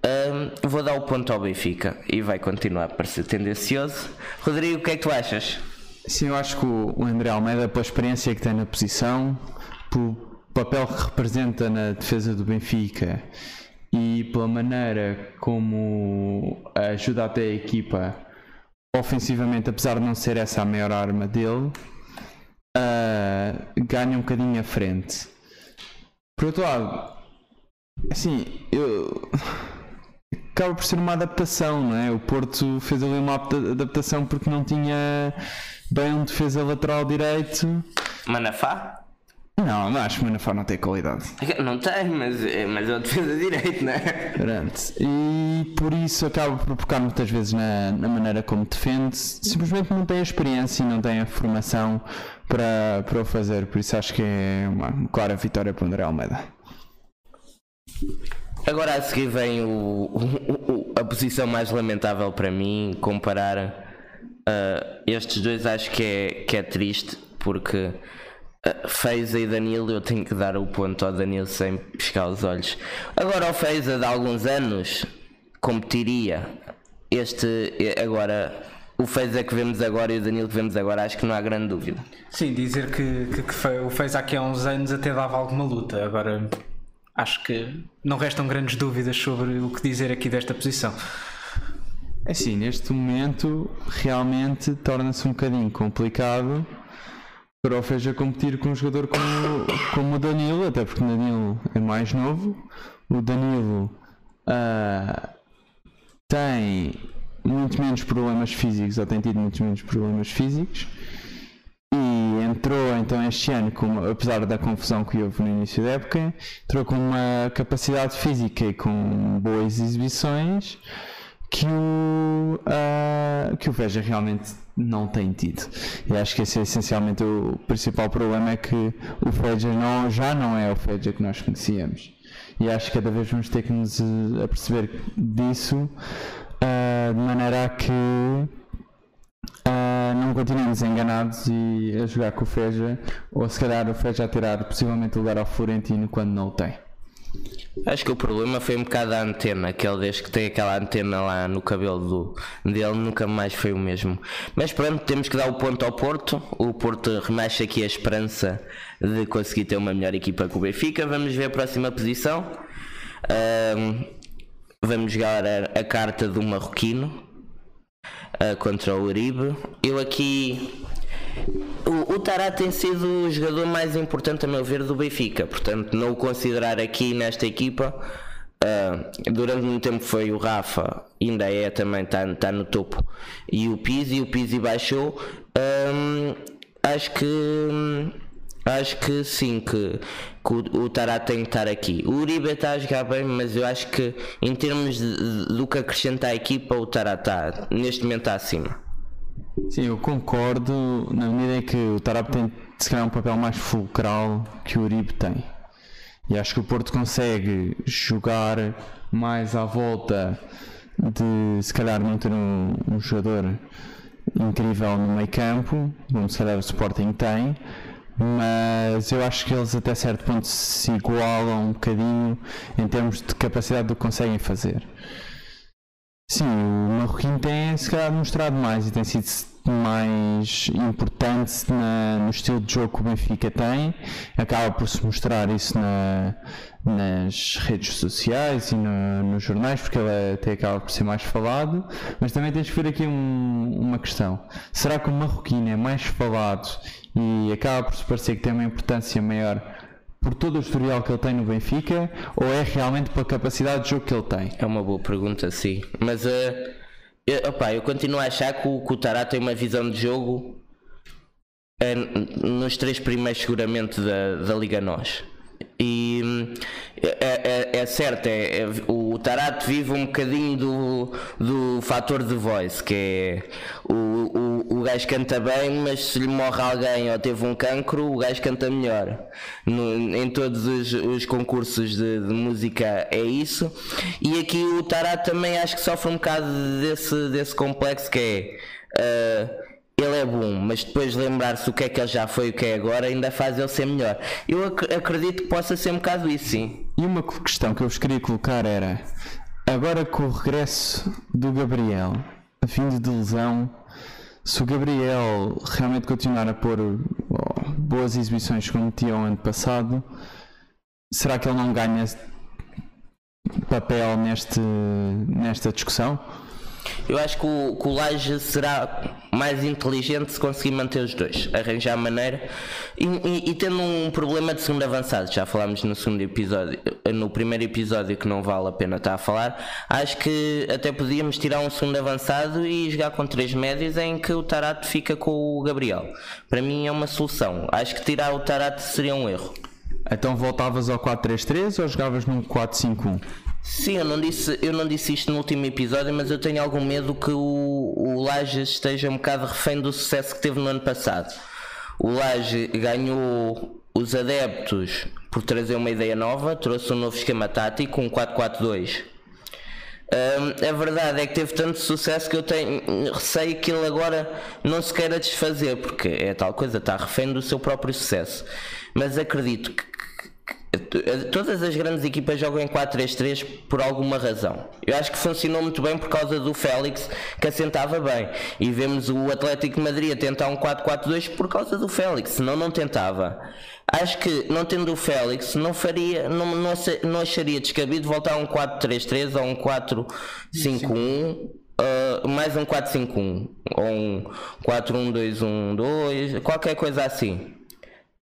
Speaker 2: Hum, vou dar o ponto ao Benfica e vai continuar a parecer tendencioso. Rodrigo, o que é que tu achas?
Speaker 3: Sim, eu acho que o André Almeida, pela experiência que tem na posição, pelo papel que representa na defesa do Benfica e pela maneira como ajuda até a equipa ofensivamente, apesar de não ser essa a maior arma dele, ah, ganha um bocadinho à frente. Por outro lado, assim, eu. Acaba por ser uma adaptação, não é? O Porto fez ali uma adapta- adaptação porque não tinha bem um defesa lateral direito.
Speaker 2: Manafá?
Speaker 3: Não, não acho que o Manafá não tem qualidade.
Speaker 2: Não tem, mas, é- mas é o defesa direito, não é?
Speaker 3: Pronto. E por isso acaba por focar muitas vezes na, na maneira como defende. Simplesmente não tem a experiência e não tem a formação para, para o fazer. Por isso acho que é uma clara vitória para o André Almeida.
Speaker 2: Agora a seguir vem o, o- o- a posição mais lamentável para mim, comparar ah, estes dois acho que é, que é triste, porque uh, Feiza e Danilo eu tenho que dar o ponto ao Danilo sem piscar os olhos. Agora o Feiza de alguns anos competiria. Este agora o Feiza que vemos agora e o Danilo que vemos agora acho que não há grande dúvida.
Speaker 4: Sim, dizer que, que, que o fez aqui há uns anos até dava alguma luta. Agora acho que não restam grandes dúvidas sobre o que dizer aqui desta posição.
Speaker 3: É Assim, neste momento realmente torna-se um bocadinho complicado para o Feja competir com um jogador como, como o Danilo, até porque o Danilo é mais novo. O Danilo ah, tem muito menos problemas físicos, ou tem tido muito menos problemas físicos. Entrou então este ano, com, apesar da confusão que houve no início da época, entrou com uma capacidade física e com boas exibições que o, ah, que o Veja realmente não tem tido. E acho que esse é essencialmente o principal problema é que o Veja não, já não é o Veja que nós conhecíamos. E acho que cada vez vamos ter que nos eh, aperceber disso ah, de maneira a que ah, não continuemos enganados e a jogar com o Feja, ou se calhar o Feja a tirar possivelmente o lugar ao Florentino quando não o tem.
Speaker 2: Acho que o problema foi um bocado a antena, que ele desde que tem aquela antena lá no cabelo do, dele nunca mais foi o mesmo. Mas pronto, temos que dar o ponto ao Porto. O Porto remexe aqui a esperança de conseguir ter uma melhor equipa que o Benfica. Vamos ver a próxima posição. Ahm, vamos jogar a, a carta do Marroquino ah, contra o Uribe. Eu aqui o, o Tará tem sido o jogador mais importante, a meu ver, do Benfica. Portanto, não o considerar aqui nesta equipa. ah, durante muito tempo foi o Rafa, ainda é também, está tá no topo. E o Pizzi, o Pizzi baixou. Ahm, acho que. Acho que sim, que, que o, o Tará tem que estar aqui. O Uribe está a jogar bem, mas eu acho que em termos do que acrescenta à equipa, o Tará está, neste momento está acima.
Speaker 3: Sim, eu concordo na medida em que o Tarap tem se calhar um papel mais fulcral que o Uribe tem. E acho que o Porto consegue jogar mais à volta de se calhar não ter um, um jogador incrível no meio campo, como se calhar o Sporting tem, mas eu acho que eles até certo ponto se igualam um bocadinho em termos de capacidade do que conseguem fazer. Sim, o Marroquino tem se calhar mostrado mais e tem sido mais importante na- no estilo de jogo que o Benfica tem. Acaba por se mostrar isso na- nas redes sociais e no- nos jornais, porque ele até acaba por ser mais falado. Mas também tens que ver aqui um- uma questão: será que o Marroquino é mais falado e acaba por se parecer que tem uma importância maior? Por todo o historial que ele tem no Benfica, ou é realmente pela capacidade de jogo que ele tem?
Speaker 2: É uma boa pergunta, sim. Mas eh, eu, opá, eu continuo a achar que o, que o Tará tem uma visão de jogo n- nos três primeiros seguramente da, da Liga Nós. E é, é- é certo, é, é- o Tarato vive um bocadinho do, do fator de voice, que é o, o, o gajo canta bem, mas se lhe morre alguém ou teve um cancro, o gajo canta melhor. No- em todos os, os concursos de, de música é isso. E aqui o Tarato também acho que sofre um bocado desse, desse complexo que é. ah, ele é bom, mas depois lembrar-se o que é que ele já foi e o que é agora ainda faz ele ser melhor. Eu ac- acredito que possa ser um bocado isso, sim.
Speaker 3: E uma questão que eu vos queria colocar era: agora com o regresso do Gabriel, a fim de lesão, se o Gabriel realmente continuar a pôr oh, boas exibições como tinha o ano passado, será que ele não ganha papel neste, nesta discussão?
Speaker 2: Eu acho que o, que o Laje será mais inteligente se conseguir manter os dois, arranjar maneira e, e- e tendo um problema de segundo avançado, já falámos no segundo episódio, no primeiro episódio que não vale a pena estar a falar, acho que até podíamos tirar um segundo avançado e jogar com três médios em que o Tarato fica com o Gabriel. Para mim é uma solução. Acho que tirar o Tarato seria um erro.
Speaker 3: Então voltavas ao 4-3-3 ou jogavas num 4-5-1?
Speaker 2: Sim, eu não, disse, eu não disse isto no último episódio, mas eu tenho algum medo que o, o Laje esteja um bocado refém do sucesso que teve no ano passado. O Laje ganhou os adeptos por trazer uma ideia nova, trouxe um novo esquema tático, um 4-4-2. Hum, a verdade é que teve tanto sucesso que eu tenho receio que ele agora não se queira desfazer, porque é tal coisa, está refém do seu próprio sucesso. Mas acredito que todas as grandes equipas jogam em 4-3-3 por alguma razão. Eu acho que funcionou muito bem por causa do Félix, que assentava bem. E vemos o Atlético de Madrid a tentar um 4-4-2 por causa do Félix, senão não tentava. Acho que não tendo o Félix, não faria, não, não, não acharia descabido voltar a um 4-3-3 ou um 4-5-1. uh, mais um 4-5-1 ou um 4-1-2-1-2, qualquer coisa assim.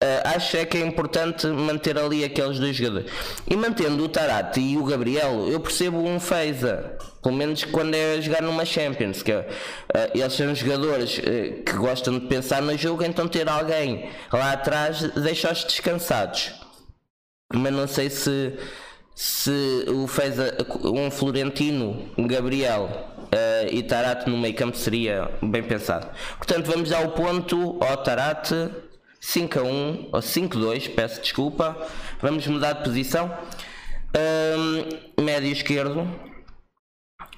Speaker 2: Uh, acho é que é importante manter ali aqueles dois jogadores. E mantendo o Tarate e o Gabriel, eu percebo um Feiza. Pelo menos quando é jogar numa Champions. Que, uh, eles são jogadores uh, que gostam de pensar no jogo, então ter alguém lá atrás deixa-os descansados. Mas não sei se, se o Feiza, um Florentino, um Gabriel uh, e Tarate no meio campo seria bem pensado. Portanto, vamos dar o ponto ao Tarate. 5 a 1 ou 5 a 2, peço desculpa. Vamos mudar de posição. Ahm, médio esquerdo.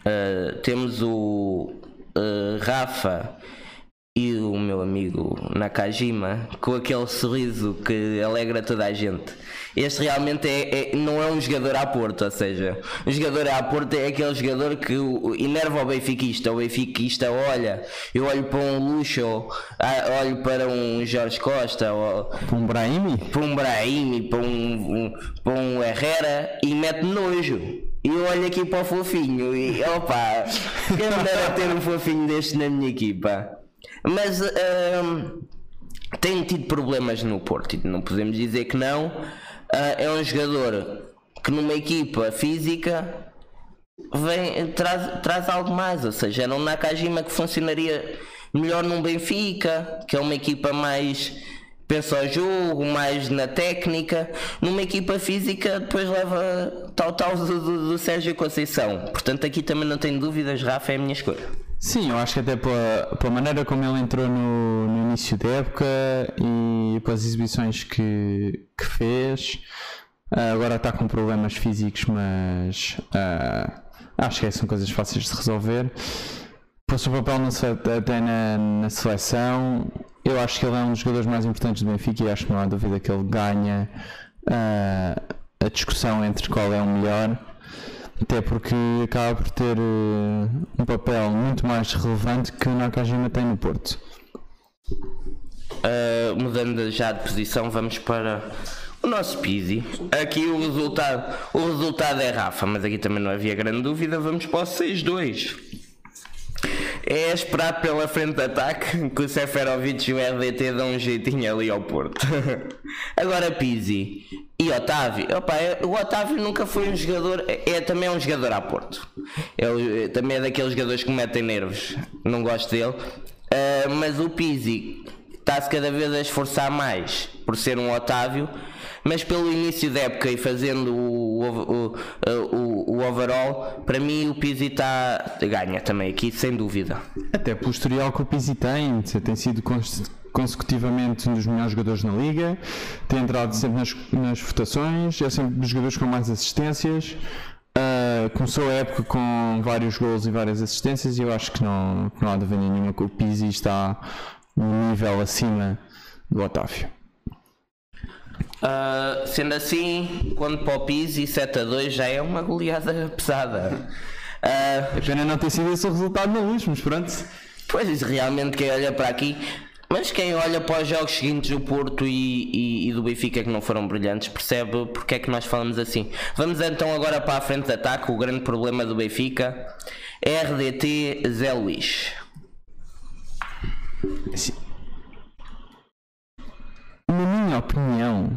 Speaker 2: Ah, temos o ah, Rafa e o meu amigo Nakajima com aquele sorriso que alegra toda a gente. Este realmente é, é- não é um jogador à Porto, ou seja, um jogador à Porto é aquele jogador que enerva o benfiquista. O benfiquista olha, eu olho para um Luxo, ah, olho para um Jorge Costa, ou,
Speaker 3: Um Brahimi?
Speaker 2: para um Brahimi, para um, um- para um Herrera e mete nojo. E eu olho aqui para o fofinho e opa, quem me dera ter um fofinho deste na minha equipa. Mas ahm, tem tido problemas no Porto, não podemos dizer que não. Ah, é um jogador que numa equipa física vem, traz, traz algo mais, ou seja, era um Nakajima que funcionaria melhor num Benfica, que é uma equipa mais pensa ao jogo, mais na técnica, numa equipa física depois leva tal tal do, do, do Sérgio Conceição. Portanto aqui também não tenho dúvidas, Rafa é a minha escolha.
Speaker 3: Sim, eu acho que até pela, pela maneira como ele entrou no, no início da época e pelas exibições que, que fez, ah, agora está com problemas físicos, mas ah, acho que são coisas fáceis de resolver. Pelo seu papel na até na, na seleção, eu acho que ele é um dos jogadores mais importantes do Benfica e acho que não há dúvida que ele ganha ah, a discussão entre qual é o melhor. Até porque acaba por ter eh, um papel muito mais relevante que o Nakajima tem no Porto.
Speaker 2: Uh, mudando já de posição, vamos para o nosso Pizzi. Aqui o resultado, o resultado é Rafa, mas aqui também não havia grande dúvida. Vamos para o 6-2. É esperado pela frente de ataque que o Seferovic e o RDT dão um jeitinho ali ao Porto. Agora Pizzi e Otávio. Opa, é- o Otávio nunca foi um jogador, é, é também um jogador a Porto. Ele, é, também é daqueles jogadores que metem nervos. Não gosto dele. Ah, mas o Pizzi está-se cada vez a esforçar mais por ser um Otávio, mas pelo início da época e fazendo o, o, o, o overall, para mim o Pizzi está ganha também aqui, sem dúvida.
Speaker 3: Até pelo historial que o Pizzi tem, tem sido cons- consecutivamente um dos melhores jogadores na liga, tem entrado sempre nas, nas votações, é sempre dos jogadores com mais assistências. Ah, começou a época com vários gols e várias assistências e eu acho que não, não há dúvida nenhuma que o Pizzi está um nível acima do Otávio.
Speaker 2: Ah, sendo assim, quando para o Pizzi 7 a 2 já é uma goleada pesada. Ah,
Speaker 3: É pena não ter sido esse o resultado na luz, mas pronto.
Speaker 2: Pois realmente quem olha para aqui, mas quem olha para os jogos seguintes do Porto e, e- e do Benfica que não foram brilhantes percebe porque é que nós falamos assim. Vamos então agora para a frente de ataque. O grande problema do Benfica RDT Zé Luís.
Speaker 3: Na minha opinião,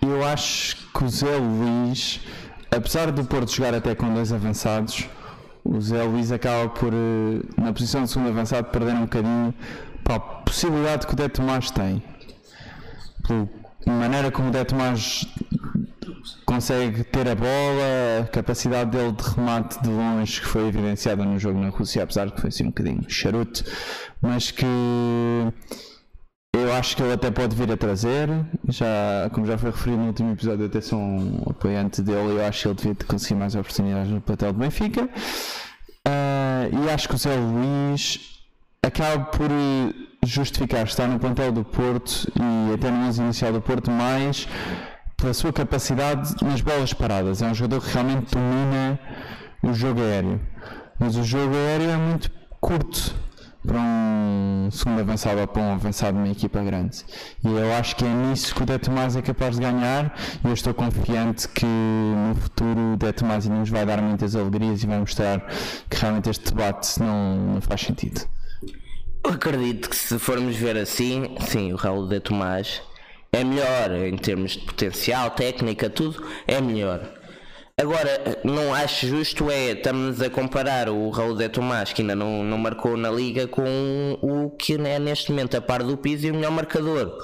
Speaker 3: eu acho que o Zé Luís, apesar do Porto jogar até com dois avançados, o Zé Luís acaba por, eh, na posição de segundo avançado, perder um bocadinho para a possibilidade que o Dé Tomás tem. Pela maneira como o Dé Tomás consegue ter a bola, a capacidade dele de remate de longe que foi evidenciada no jogo na Rússia, apesar de que foi assim um bocadinho charuto, mas que eu acho que ele até pode vir a trazer, já, como já foi referido no último episódio, eu até sou um apoiante dele e eu acho que ele devia conseguir mais oportunidades no plantel do Benfica. Ah, e acho que o Zé Luís acaba por justificar estar no plantel do Porto e até no 11 inicial do Porto mais pela sua capacidade nas bolas paradas. É um jogador que realmente domina o jogo aéreo. Mas o jogo aéreo é muito curto para um segundo avançado ou para um avançado de uma equipa grande. E eu acho que é nisso que o Dé Tomás é capaz de ganhar e eu estou confiante que no futuro o Dé Tomás ainda nos vai dar muitas alegrias e vai mostrar que realmente este debate não, não faz sentido.
Speaker 2: Eu acredito que se formos ver assim, sim, o Raul de Tomás é melhor em termos de potencial, técnica, tudo é melhor. Agora, não acho justo é estamos a comparar o Raul de Tomás, que ainda não, não marcou na liga, com o que é neste momento a par do piso e o melhor marcador.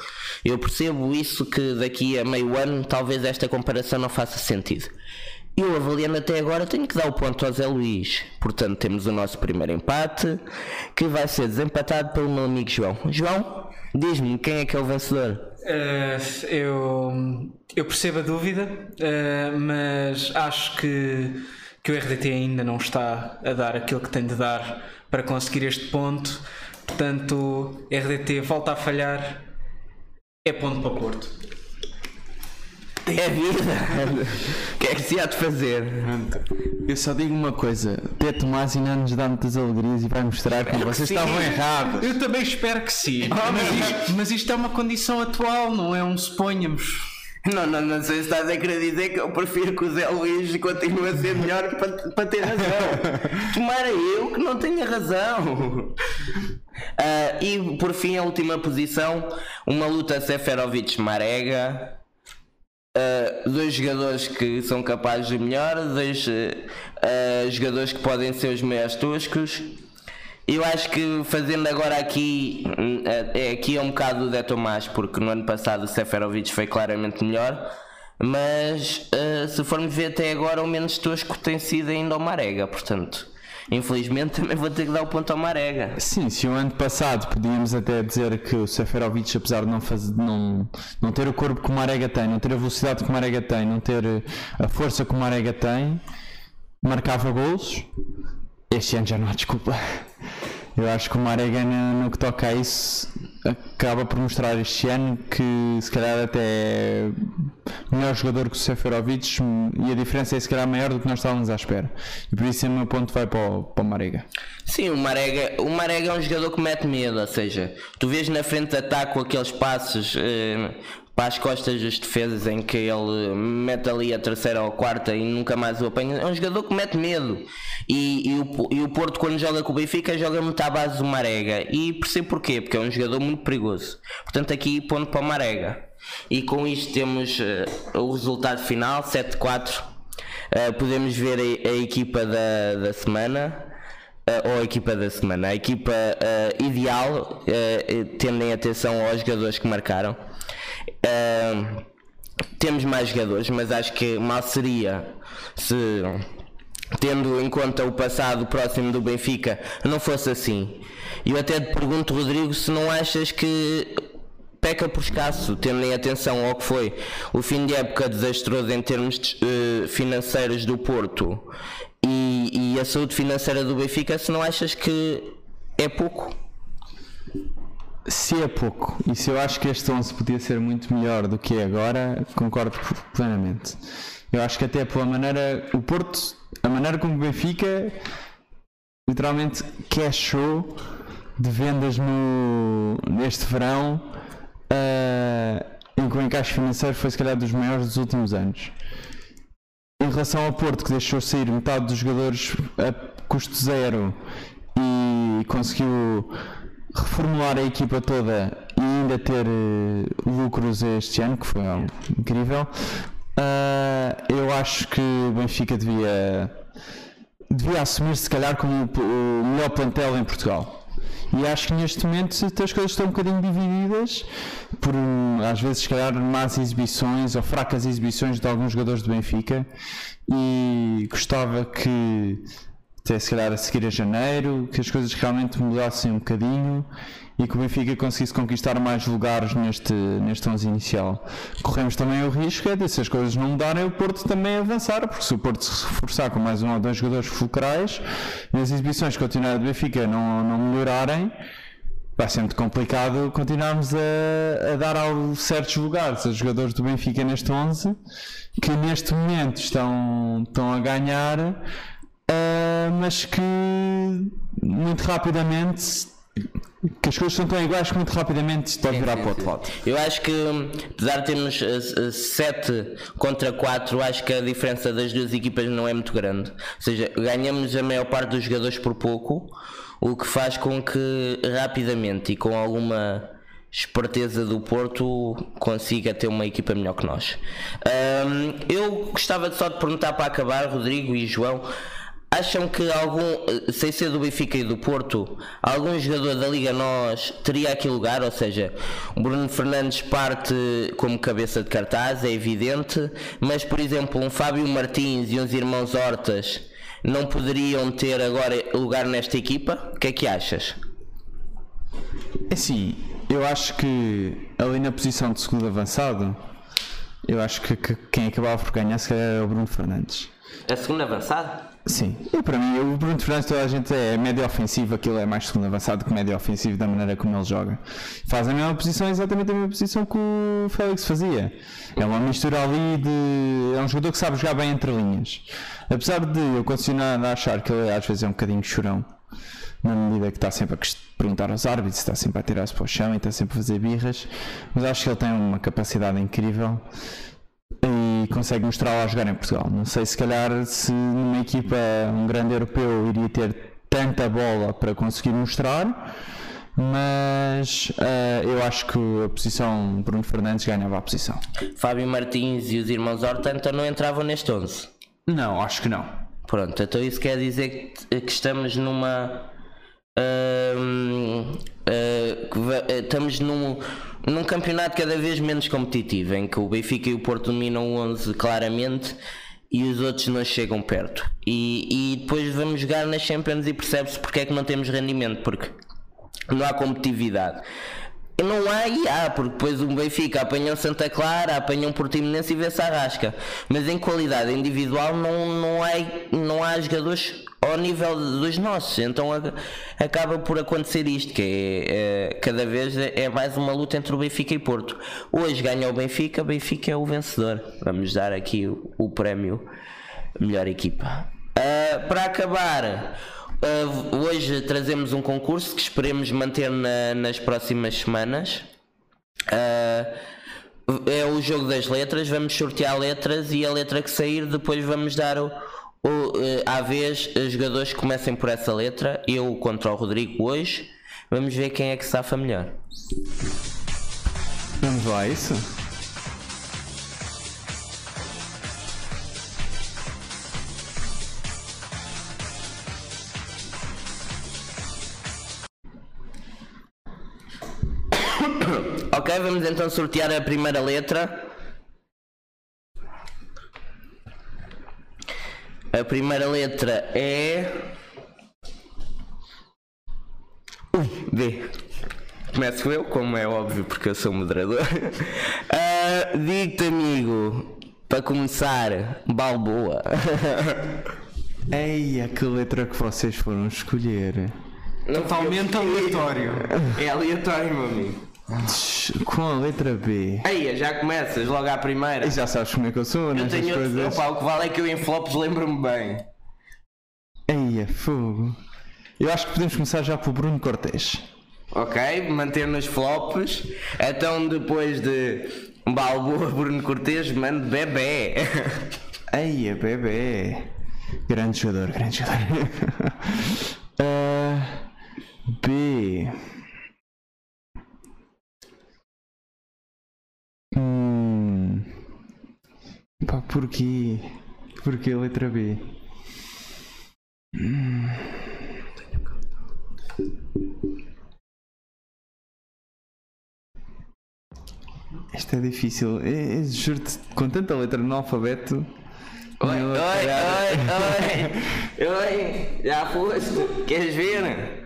Speaker 2: Eu percebo isso que daqui a meio ano talvez esta comparação não faça sentido. Eu avaliando até agora tenho que dar o ponto ao Zé Luís. Portanto, temos o nosso primeiro empate, que vai ser desempatado pelo meu amigo João. João, diz-me quem é que é o vencedor?
Speaker 4: Eh, eu, eu percebo a dúvida, eh, mas acho que, que o RDT ainda não está a dar aquilo que tem de dar para conseguir este ponto. Portanto, RDT volta a falhar. É ponto para Porto.
Speaker 2: É vida. O que é que se há de fazer?
Speaker 3: Eu só digo uma coisa: Té Tomás ainda nos dá muitas alegrias e vai mostrar que vocês
Speaker 2: sim.
Speaker 3: estavam errados.
Speaker 4: Eu também espero que sim. mas, isto, mas isto é uma condição atual, não é um suponhamos.
Speaker 2: Não, não, não sei se estás a querer dizer que eu prefiro que o Zé Luís continue a ser melhor para, para ter razão. Tomara eu que não tenha razão. Ah, e por fim, a última posição: uma luta Seferovic-Marega. Uh, dois jogadores que são capazes de melhor, dois uh, jogadores que podem ser os maiores toscos. Eu acho que fazendo agora aqui, hum, é, aqui é um bocado o Zé Tomás, porque no ano passado o Seferovic foi claramente melhor, mas se formos ver até agora o menos tosco tem sido ainda o Marega, portanto. Infelizmente também vou ter que dar o ponto ao Marega.
Speaker 3: Sim, se o ano passado podíamos até dizer que o Seferovic, apesar de não, fazer, não, não ter o corpo que o Marega tem, não ter a velocidade que o Marega tem, não ter a força que o Marega tem, marcava golos, este ano já não há desculpa. Eu acho que o Marega no, no que toca a isso acaba por mostrar este ano que se calhar até é melhor jogador que o Seferovic e a diferença é se calhar maior do que nós estávamos à espera. E por isso o meu ponto vai para o, para o Marega.
Speaker 2: Sim, o Marega, o Marega é um jogador que mete medo, ou seja, tu vês na frente de ataque aqueles passos eh, para as costas dos defesas em que ele mete ali a terceira ou a quarta e nunca mais o apanha. É um jogador que mete medo. E, e, o, e o Porto, quando joga com o Benfica, joga muito à base do Marega. E percebo porquê, porque é um jogador muito perigoso. Portanto, aqui ponto para o Marega. E com isto temos uh, o resultado final: 7-4. Uh, podemos ver a, a equipa da, da semana. Uh, ou a equipa da semana, a equipa ideal, uh, tendem atenção aos jogadores que marcaram. Temos mais jogadores, mas acho que mal seria se, tendo em conta o passado próximo do Benfica, não fosse assim. Eu até te pergunto, Rodrigo, se não achas que peca por escasso, tendo em atenção ao que foi o fim de época desastroso em termos de, financeiros do Porto e, e a saúde financeira do Benfica, se não achas que é pouco?
Speaker 3: Se é pouco, e se eu acho que este 11 podia ser muito melhor do que é agora, concordo plenamente. Eu acho que até pela maneira, o Porto, a maneira como o Benfica literalmente cashou de vendas no, neste verão, uh, em que o encaixe financeiro foi se calhar dos maiores dos últimos anos. Em relação ao Porto, que deixou sair metade dos jogadores a custo zero e conseguiu reformular a equipa toda e ainda ter uh, lucros este ano, que foi algo incrível, uh, eu acho que o Benfica devia, devia assumir se calhar como o melhor plantel em Portugal. E acho que neste momento as coisas estão um bocadinho divididas por às vezes se calhar más exibições ou fracas exibições de alguns jogadores do Benfica e gostava que até se calhar a seguir a janeiro, que as coisas realmente mudassem um bocadinho e que o Benfica conseguisse conquistar mais lugares neste, neste 11 inicial. Corremos também o risco é de, se as coisas não mudarem, o Porto também avançar, porque se o Porto se reforçar com mais um ou dois jogadores fulcrais e as exibições continuarem do Benfica não, não melhorarem, vai ser muito complicado continuarmos a, a dar certos lugares a jogadores do Benfica neste 11 que neste momento estão, estão a ganhar, uh, mas que muito rapidamente que as coisas são tão iguais que muito rapidamente isto pode virar para o outro lado.
Speaker 2: Eu acho que, apesar de termos 7 contra 4, acho que a diferença das duas equipas não é muito grande. Ou seja, ganhamos a maior parte dos jogadores por pouco, o que faz com que rapidamente e com alguma esperteza do Porto consiga ter uma equipa melhor que nós. Um, eu gostava só de perguntar para acabar, Rodrigo e João. Acham que algum, sem ser do Benfica e do Porto, algum jogador da Liga Nós teria aqui lugar? Ou seja, o Bruno Fernandes parte como cabeça de cartaz, é evidente, mas por exemplo, um Fábio Martins e uns irmãos Hortas não poderiam ter agora lugar nesta equipa? O que é que achas?
Speaker 3: É assim, eu acho que ali na posição de segundo avançado, eu acho que, que quem acabava por ganhar se calhar era o Bruno Fernandes.
Speaker 2: A segunda avançada?
Speaker 3: Sim, e para mim o Bruno Fernandes toda a gente é médio ofensivo, aquilo é mais segundo avançado que médio ofensivo da maneira como ele joga. Faz a mesma posição, exatamente a mesma posição que o Félix fazia. É uma mistura ali de. É um jogador que sabe jogar bem entre linhas. Apesar de eu continuar a achar que ele às vezes é um bocadinho chorão, na medida que está sempre a perguntar aos árbitros, está sempre a tirar-se para o chão e está sempre a fazer birras, mas acho que ele tem uma capacidade incrível e consegue mostrá-lo a jogar em Portugal. Não sei se calhar se numa equipa um grande europeu iria ter tanta bola para conseguir mostrar, mas eh, eu acho que a posição Bruno Fernandes ganhava a posição.
Speaker 2: Fábio Martins e os irmãos Horta então não entravam neste 11.
Speaker 1: Não, acho que não.
Speaker 2: Pronto, então isso quer dizer que, que estamos numa. hum, ah, que ah, estamos num, num campeonato cada vez menos competitivo, em que o Benfica e o Porto dominam o 11 claramente e os outros não chegam perto. E, e depois vamos jogar nas Champions e percebe-se porque é que não temos rendimento, porque não há competitividade. Não há e há, porque depois o Benfica apanha o Santa Clara, apanha um Portimonense e vê-se a rasca. Mas em qualidade individual não, não, há, não há jogadores ao nível dos nossos. Então acaba por acontecer isto, que é, é, cada vez é é mais uma luta entre o Benfica e Porto. Hoje ganha o Benfica, o Benfica é o vencedor. Vamos dar aqui o, o prémio melhor equipa. Ah, para acabar, Uh, hoje trazemos um concurso que esperemos manter na- nas próximas semanas. Uh, é o jogo das letras, vamos sortear letras e a letra que sair depois vamos dar o, o, uh, à vez os jogadores que comecem por essa letra. Eu contra o Rodrigo hoje. Vamos ver quem é que safa melhor.
Speaker 3: Vamos lá, é isso?
Speaker 2: Ok, vamos então sortear a primeira letra. A primeira letra é. Ui, B. Começo eu, como é óbvio, porque eu sou moderador. Ah, Digo-te, amigo, para começar, Balboa.
Speaker 3: Ei, que letra que vocês foram escolher.
Speaker 4: Totalmente aleatório.
Speaker 2: É aleatório, meu amigo.
Speaker 3: Com a letra B.
Speaker 2: Aí, já começas logo à primeira.
Speaker 3: E já sabes como é que eu sou
Speaker 2: Eu
Speaker 3: nestas
Speaker 2: tenho.
Speaker 3: coisas.
Speaker 2: Opa, o que vale é que eu em flops lembro-me bem.
Speaker 3: Ei, é fogo. Eu acho que podemos começar já pelo Bruno Cortés.
Speaker 2: Ok, manter nos flops. Então depois de Balboa, Bruno Cortes, mando bebê.
Speaker 3: Ei, é bebê. Grande jogador, grande jogador. Ah, B. Hum. Pá, porquê? Porquê a letra B? Hum. Isto é difícil. É, é, Juro-te, com tanta letra no alfabeto.
Speaker 2: Oi,
Speaker 3: eu-
Speaker 2: oi, oi, oi, oi, já foste? Queres ver?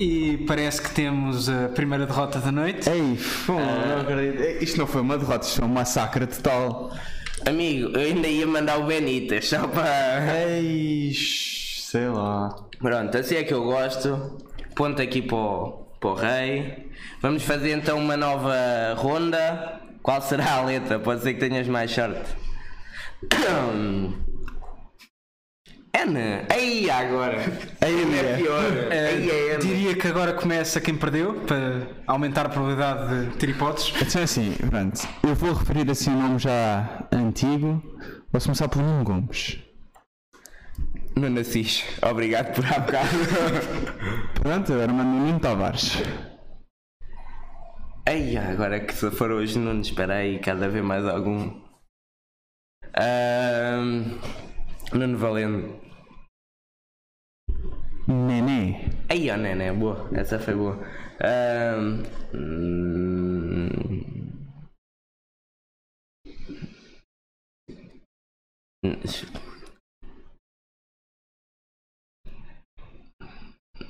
Speaker 4: E parece que temos a primeira derrota da noite.
Speaker 3: Ei, fô, não acredito. É, Isto não foi uma derrota, isto foi um massacre total.
Speaker 2: Amigo, eu ainda ia mandar o Benítez só para.
Speaker 3: Ei, sei lá.
Speaker 2: Pronto, assim é que eu gosto. Ponto aqui para o, para o rei. Vamos fazer então uma nova ronda. Qual será a letra? Pode ser que tenhas mais sorte. N. Aí agora. Aí é pior. Aí é N.
Speaker 4: Diria que agora começa quem perdeu, para aumentar a probabilidade de ter hipóteses.
Speaker 3: Então assim, pronto. Eu vou referir assim um nome já antigo. Posso começar por Nuno Gomes.
Speaker 2: Nuno Assis. Obrigado por há bocado.
Speaker 3: Pronto, agora mando o Nuno Tavares.
Speaker 2: Ai, agora que se for hoje não espera aí cada vez mais algum. Ahm, Nuno Valendo.
Speaker 3: Nené.
Speaker 2: Aí, ó, Nené, boa. Essa foi boa. Hum,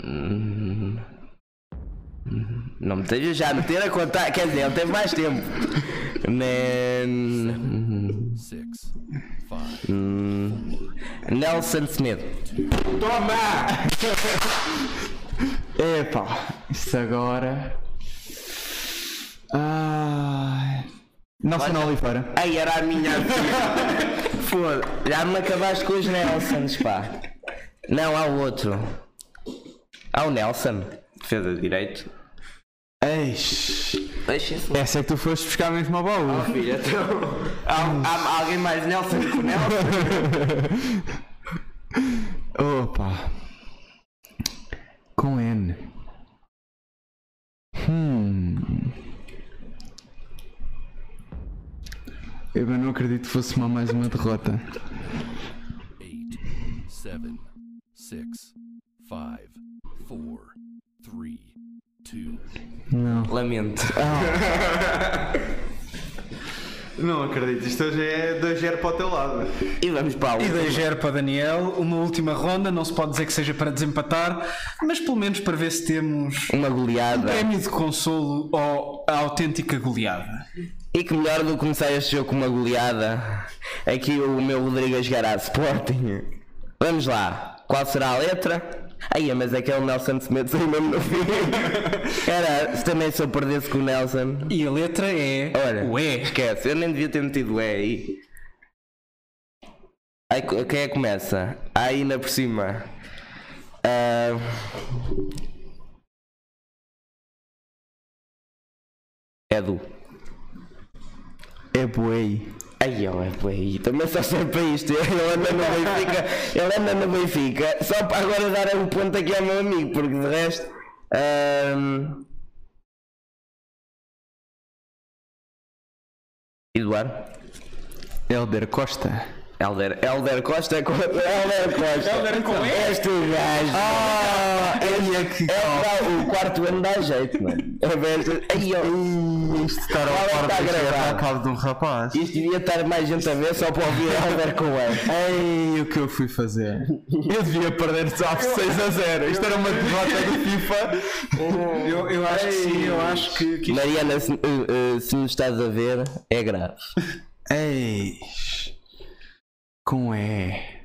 Speaker 2: hum, Não me esteja já a meter a contar, quer dizer, ele teve mais tempo. Hum, Nelson Semedo.
Speaker 3: Epá, isso agora. Ai. Nelson Oliveira.
Speaker 2: Ai, era a minha Foda, já me acabaste com os Nelsons, pá. Não, há o outro. Há o Nelson, defesa de direito.
Speaker 3: Eish.
Speaker 2: Deixa-se.
Speaker 3: Essa é que tu foste buscar mesmo a bola.
Speaker 2: Filha, então. Há, há alguém mais Nelson que o Nelson?
Speaker 3: Opa. Com N. Hum. Eu não acredito que fosse uma mais uma derrota.
Speaker 5: eight, seven, six, five, four, three, two,
Speaker 3: Não.
Speaker 2: Lamento.
Speaker 1: Não acredito, isto hoje é 2-0 para o teu lado.
Speaker 2: E vamos para o
Speaker 4: E
Speaker 2: último.
Speaker 4: 2-0 para Daniel, uma última ronda, não se pode dizer que seja para desempatar, mas pelo menos para ver se temos
Speaker 2: Uma goleada.
Speaker 4: prémio de consolo ou a autêntica goleada.
Speaker 2: E que melhor do que começar este jogo com uma goleada aqui o meu Rodrigo a jogar a Sporting. Vamos lá, qual será a letra? Aí, mas aquele Nelson Semedo saiu mesmo no fim. Era, se também se eu perdesse com o Nelson.
Speaker 4: E a letra é
Speaker 2: Olha,
Speaker 4: o E.
Speaker 2: esquece, eu nem devia ter metido o E aí. Aí, quem é que começa? Aí ainda por cima. Ah, Edu.
Speaker 3: É buei.
Speaker 2: Ai, ó, é também só serve para isto. Ele anda no Benfica, ele anda no Benfica, só para agora dar um ponto aqui ao meu amigo, porque de resto. ahm, Eduardo?
Speaker 3: Helder Costa.
Speaker 2: Helder, Helder Costa com Helder Costa.
Speaker 4: Helder com E?
Speaker 2: És tu, gajo. Ah,
Speaker 3: é que
Speaker 2: é, o quarto ano dá jeito, mano. É bem, ai, ó.
Speaker 1: Isto estar
Speaker 2: Olha,
Speaker 1: ao par
Speaker 2: está
Speaker 1: deste
Speaker 2: gravado.
Speaker 1: é cabo de um rapaz.
Speaker 2: Isto devia estar mais gente a ver só para ouvir Helder com E.
Speaker 3: Ei, o que eu fui fazer? Eu devia perder só 6 a 0. Isto era uma derrota do FIFA.
Speaker 4: Eu, eu acho que sim, eu acho que, que
Speaker 2: Mariana, se, eh, eh, se nos estás a ver, é grave.
Speaker 3: Eis. Com E.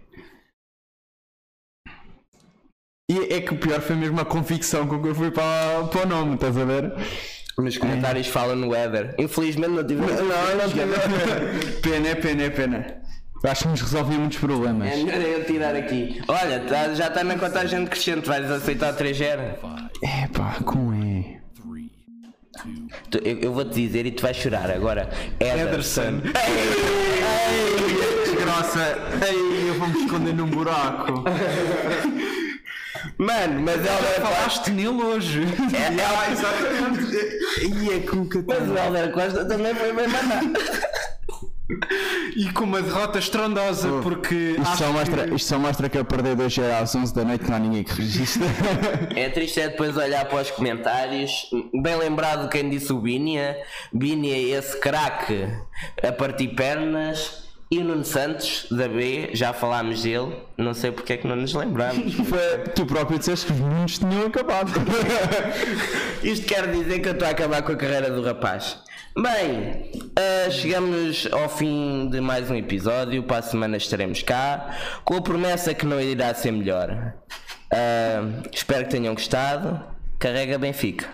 Speaker 3: E é que o pior foi mesmo a convicção com que eu fui para, para o nome, estás a ver?
Speaker 2: Nos comentários fala no Éder. Infelizmente não tive. Não, não tive.
Speaker 3: Pena, é pena, é pena. Acho que nos resolvia muitos problemas.
Speaker 2: É melhor eu tirar aqui. Olha, tá- já está na contagem crescente, vais aceitar 3-0.
Speaker 5: five,
Speaker 3: Epá, com E.
Speaker 2: Tu- Eu, eu vou te dizer e tu vais chorar agora. Ederson.
Speaker 3: Desgraça. Ei, eu vou-me esconder num buraco.
Speaker 2: Mano, mas Helder
Speaker 4: falaste nele hoje.
Speaker 2: É, é,
Speaker 3: Exatamente. E é com que
Speaker 2: mas o Helder Costa também foi bem mandado.
Speaker 4: E com uma derrota estrondosa, porque
Speaker 3: Isto só, mostra,
Speaker 4: que
Speaker 3: isto só mostra que eu perder 2 às 11 da noite não há ninguém que registre.
Speaker 2: É triste é depois olhar para os comentários. Bem lembrado quem disse o Binia. Binia, esse craque a partir pernas. E o Nuno Santos, da B, já falámos dele. Não sei porque é que não nos lembramos.
Speaker 3: Tu próprio disseste que os meninos tinham acabado.
Speaker 2: Isto quer dizer que eu estou a acabar com a carreira do rapaz. Bem, ah, chegamos ao fim de mais um episódio. Para a semana estaremos cá. Com a promessa que não irá ser melhor. Ah, espero que tenham gostado. Carrega Benfica.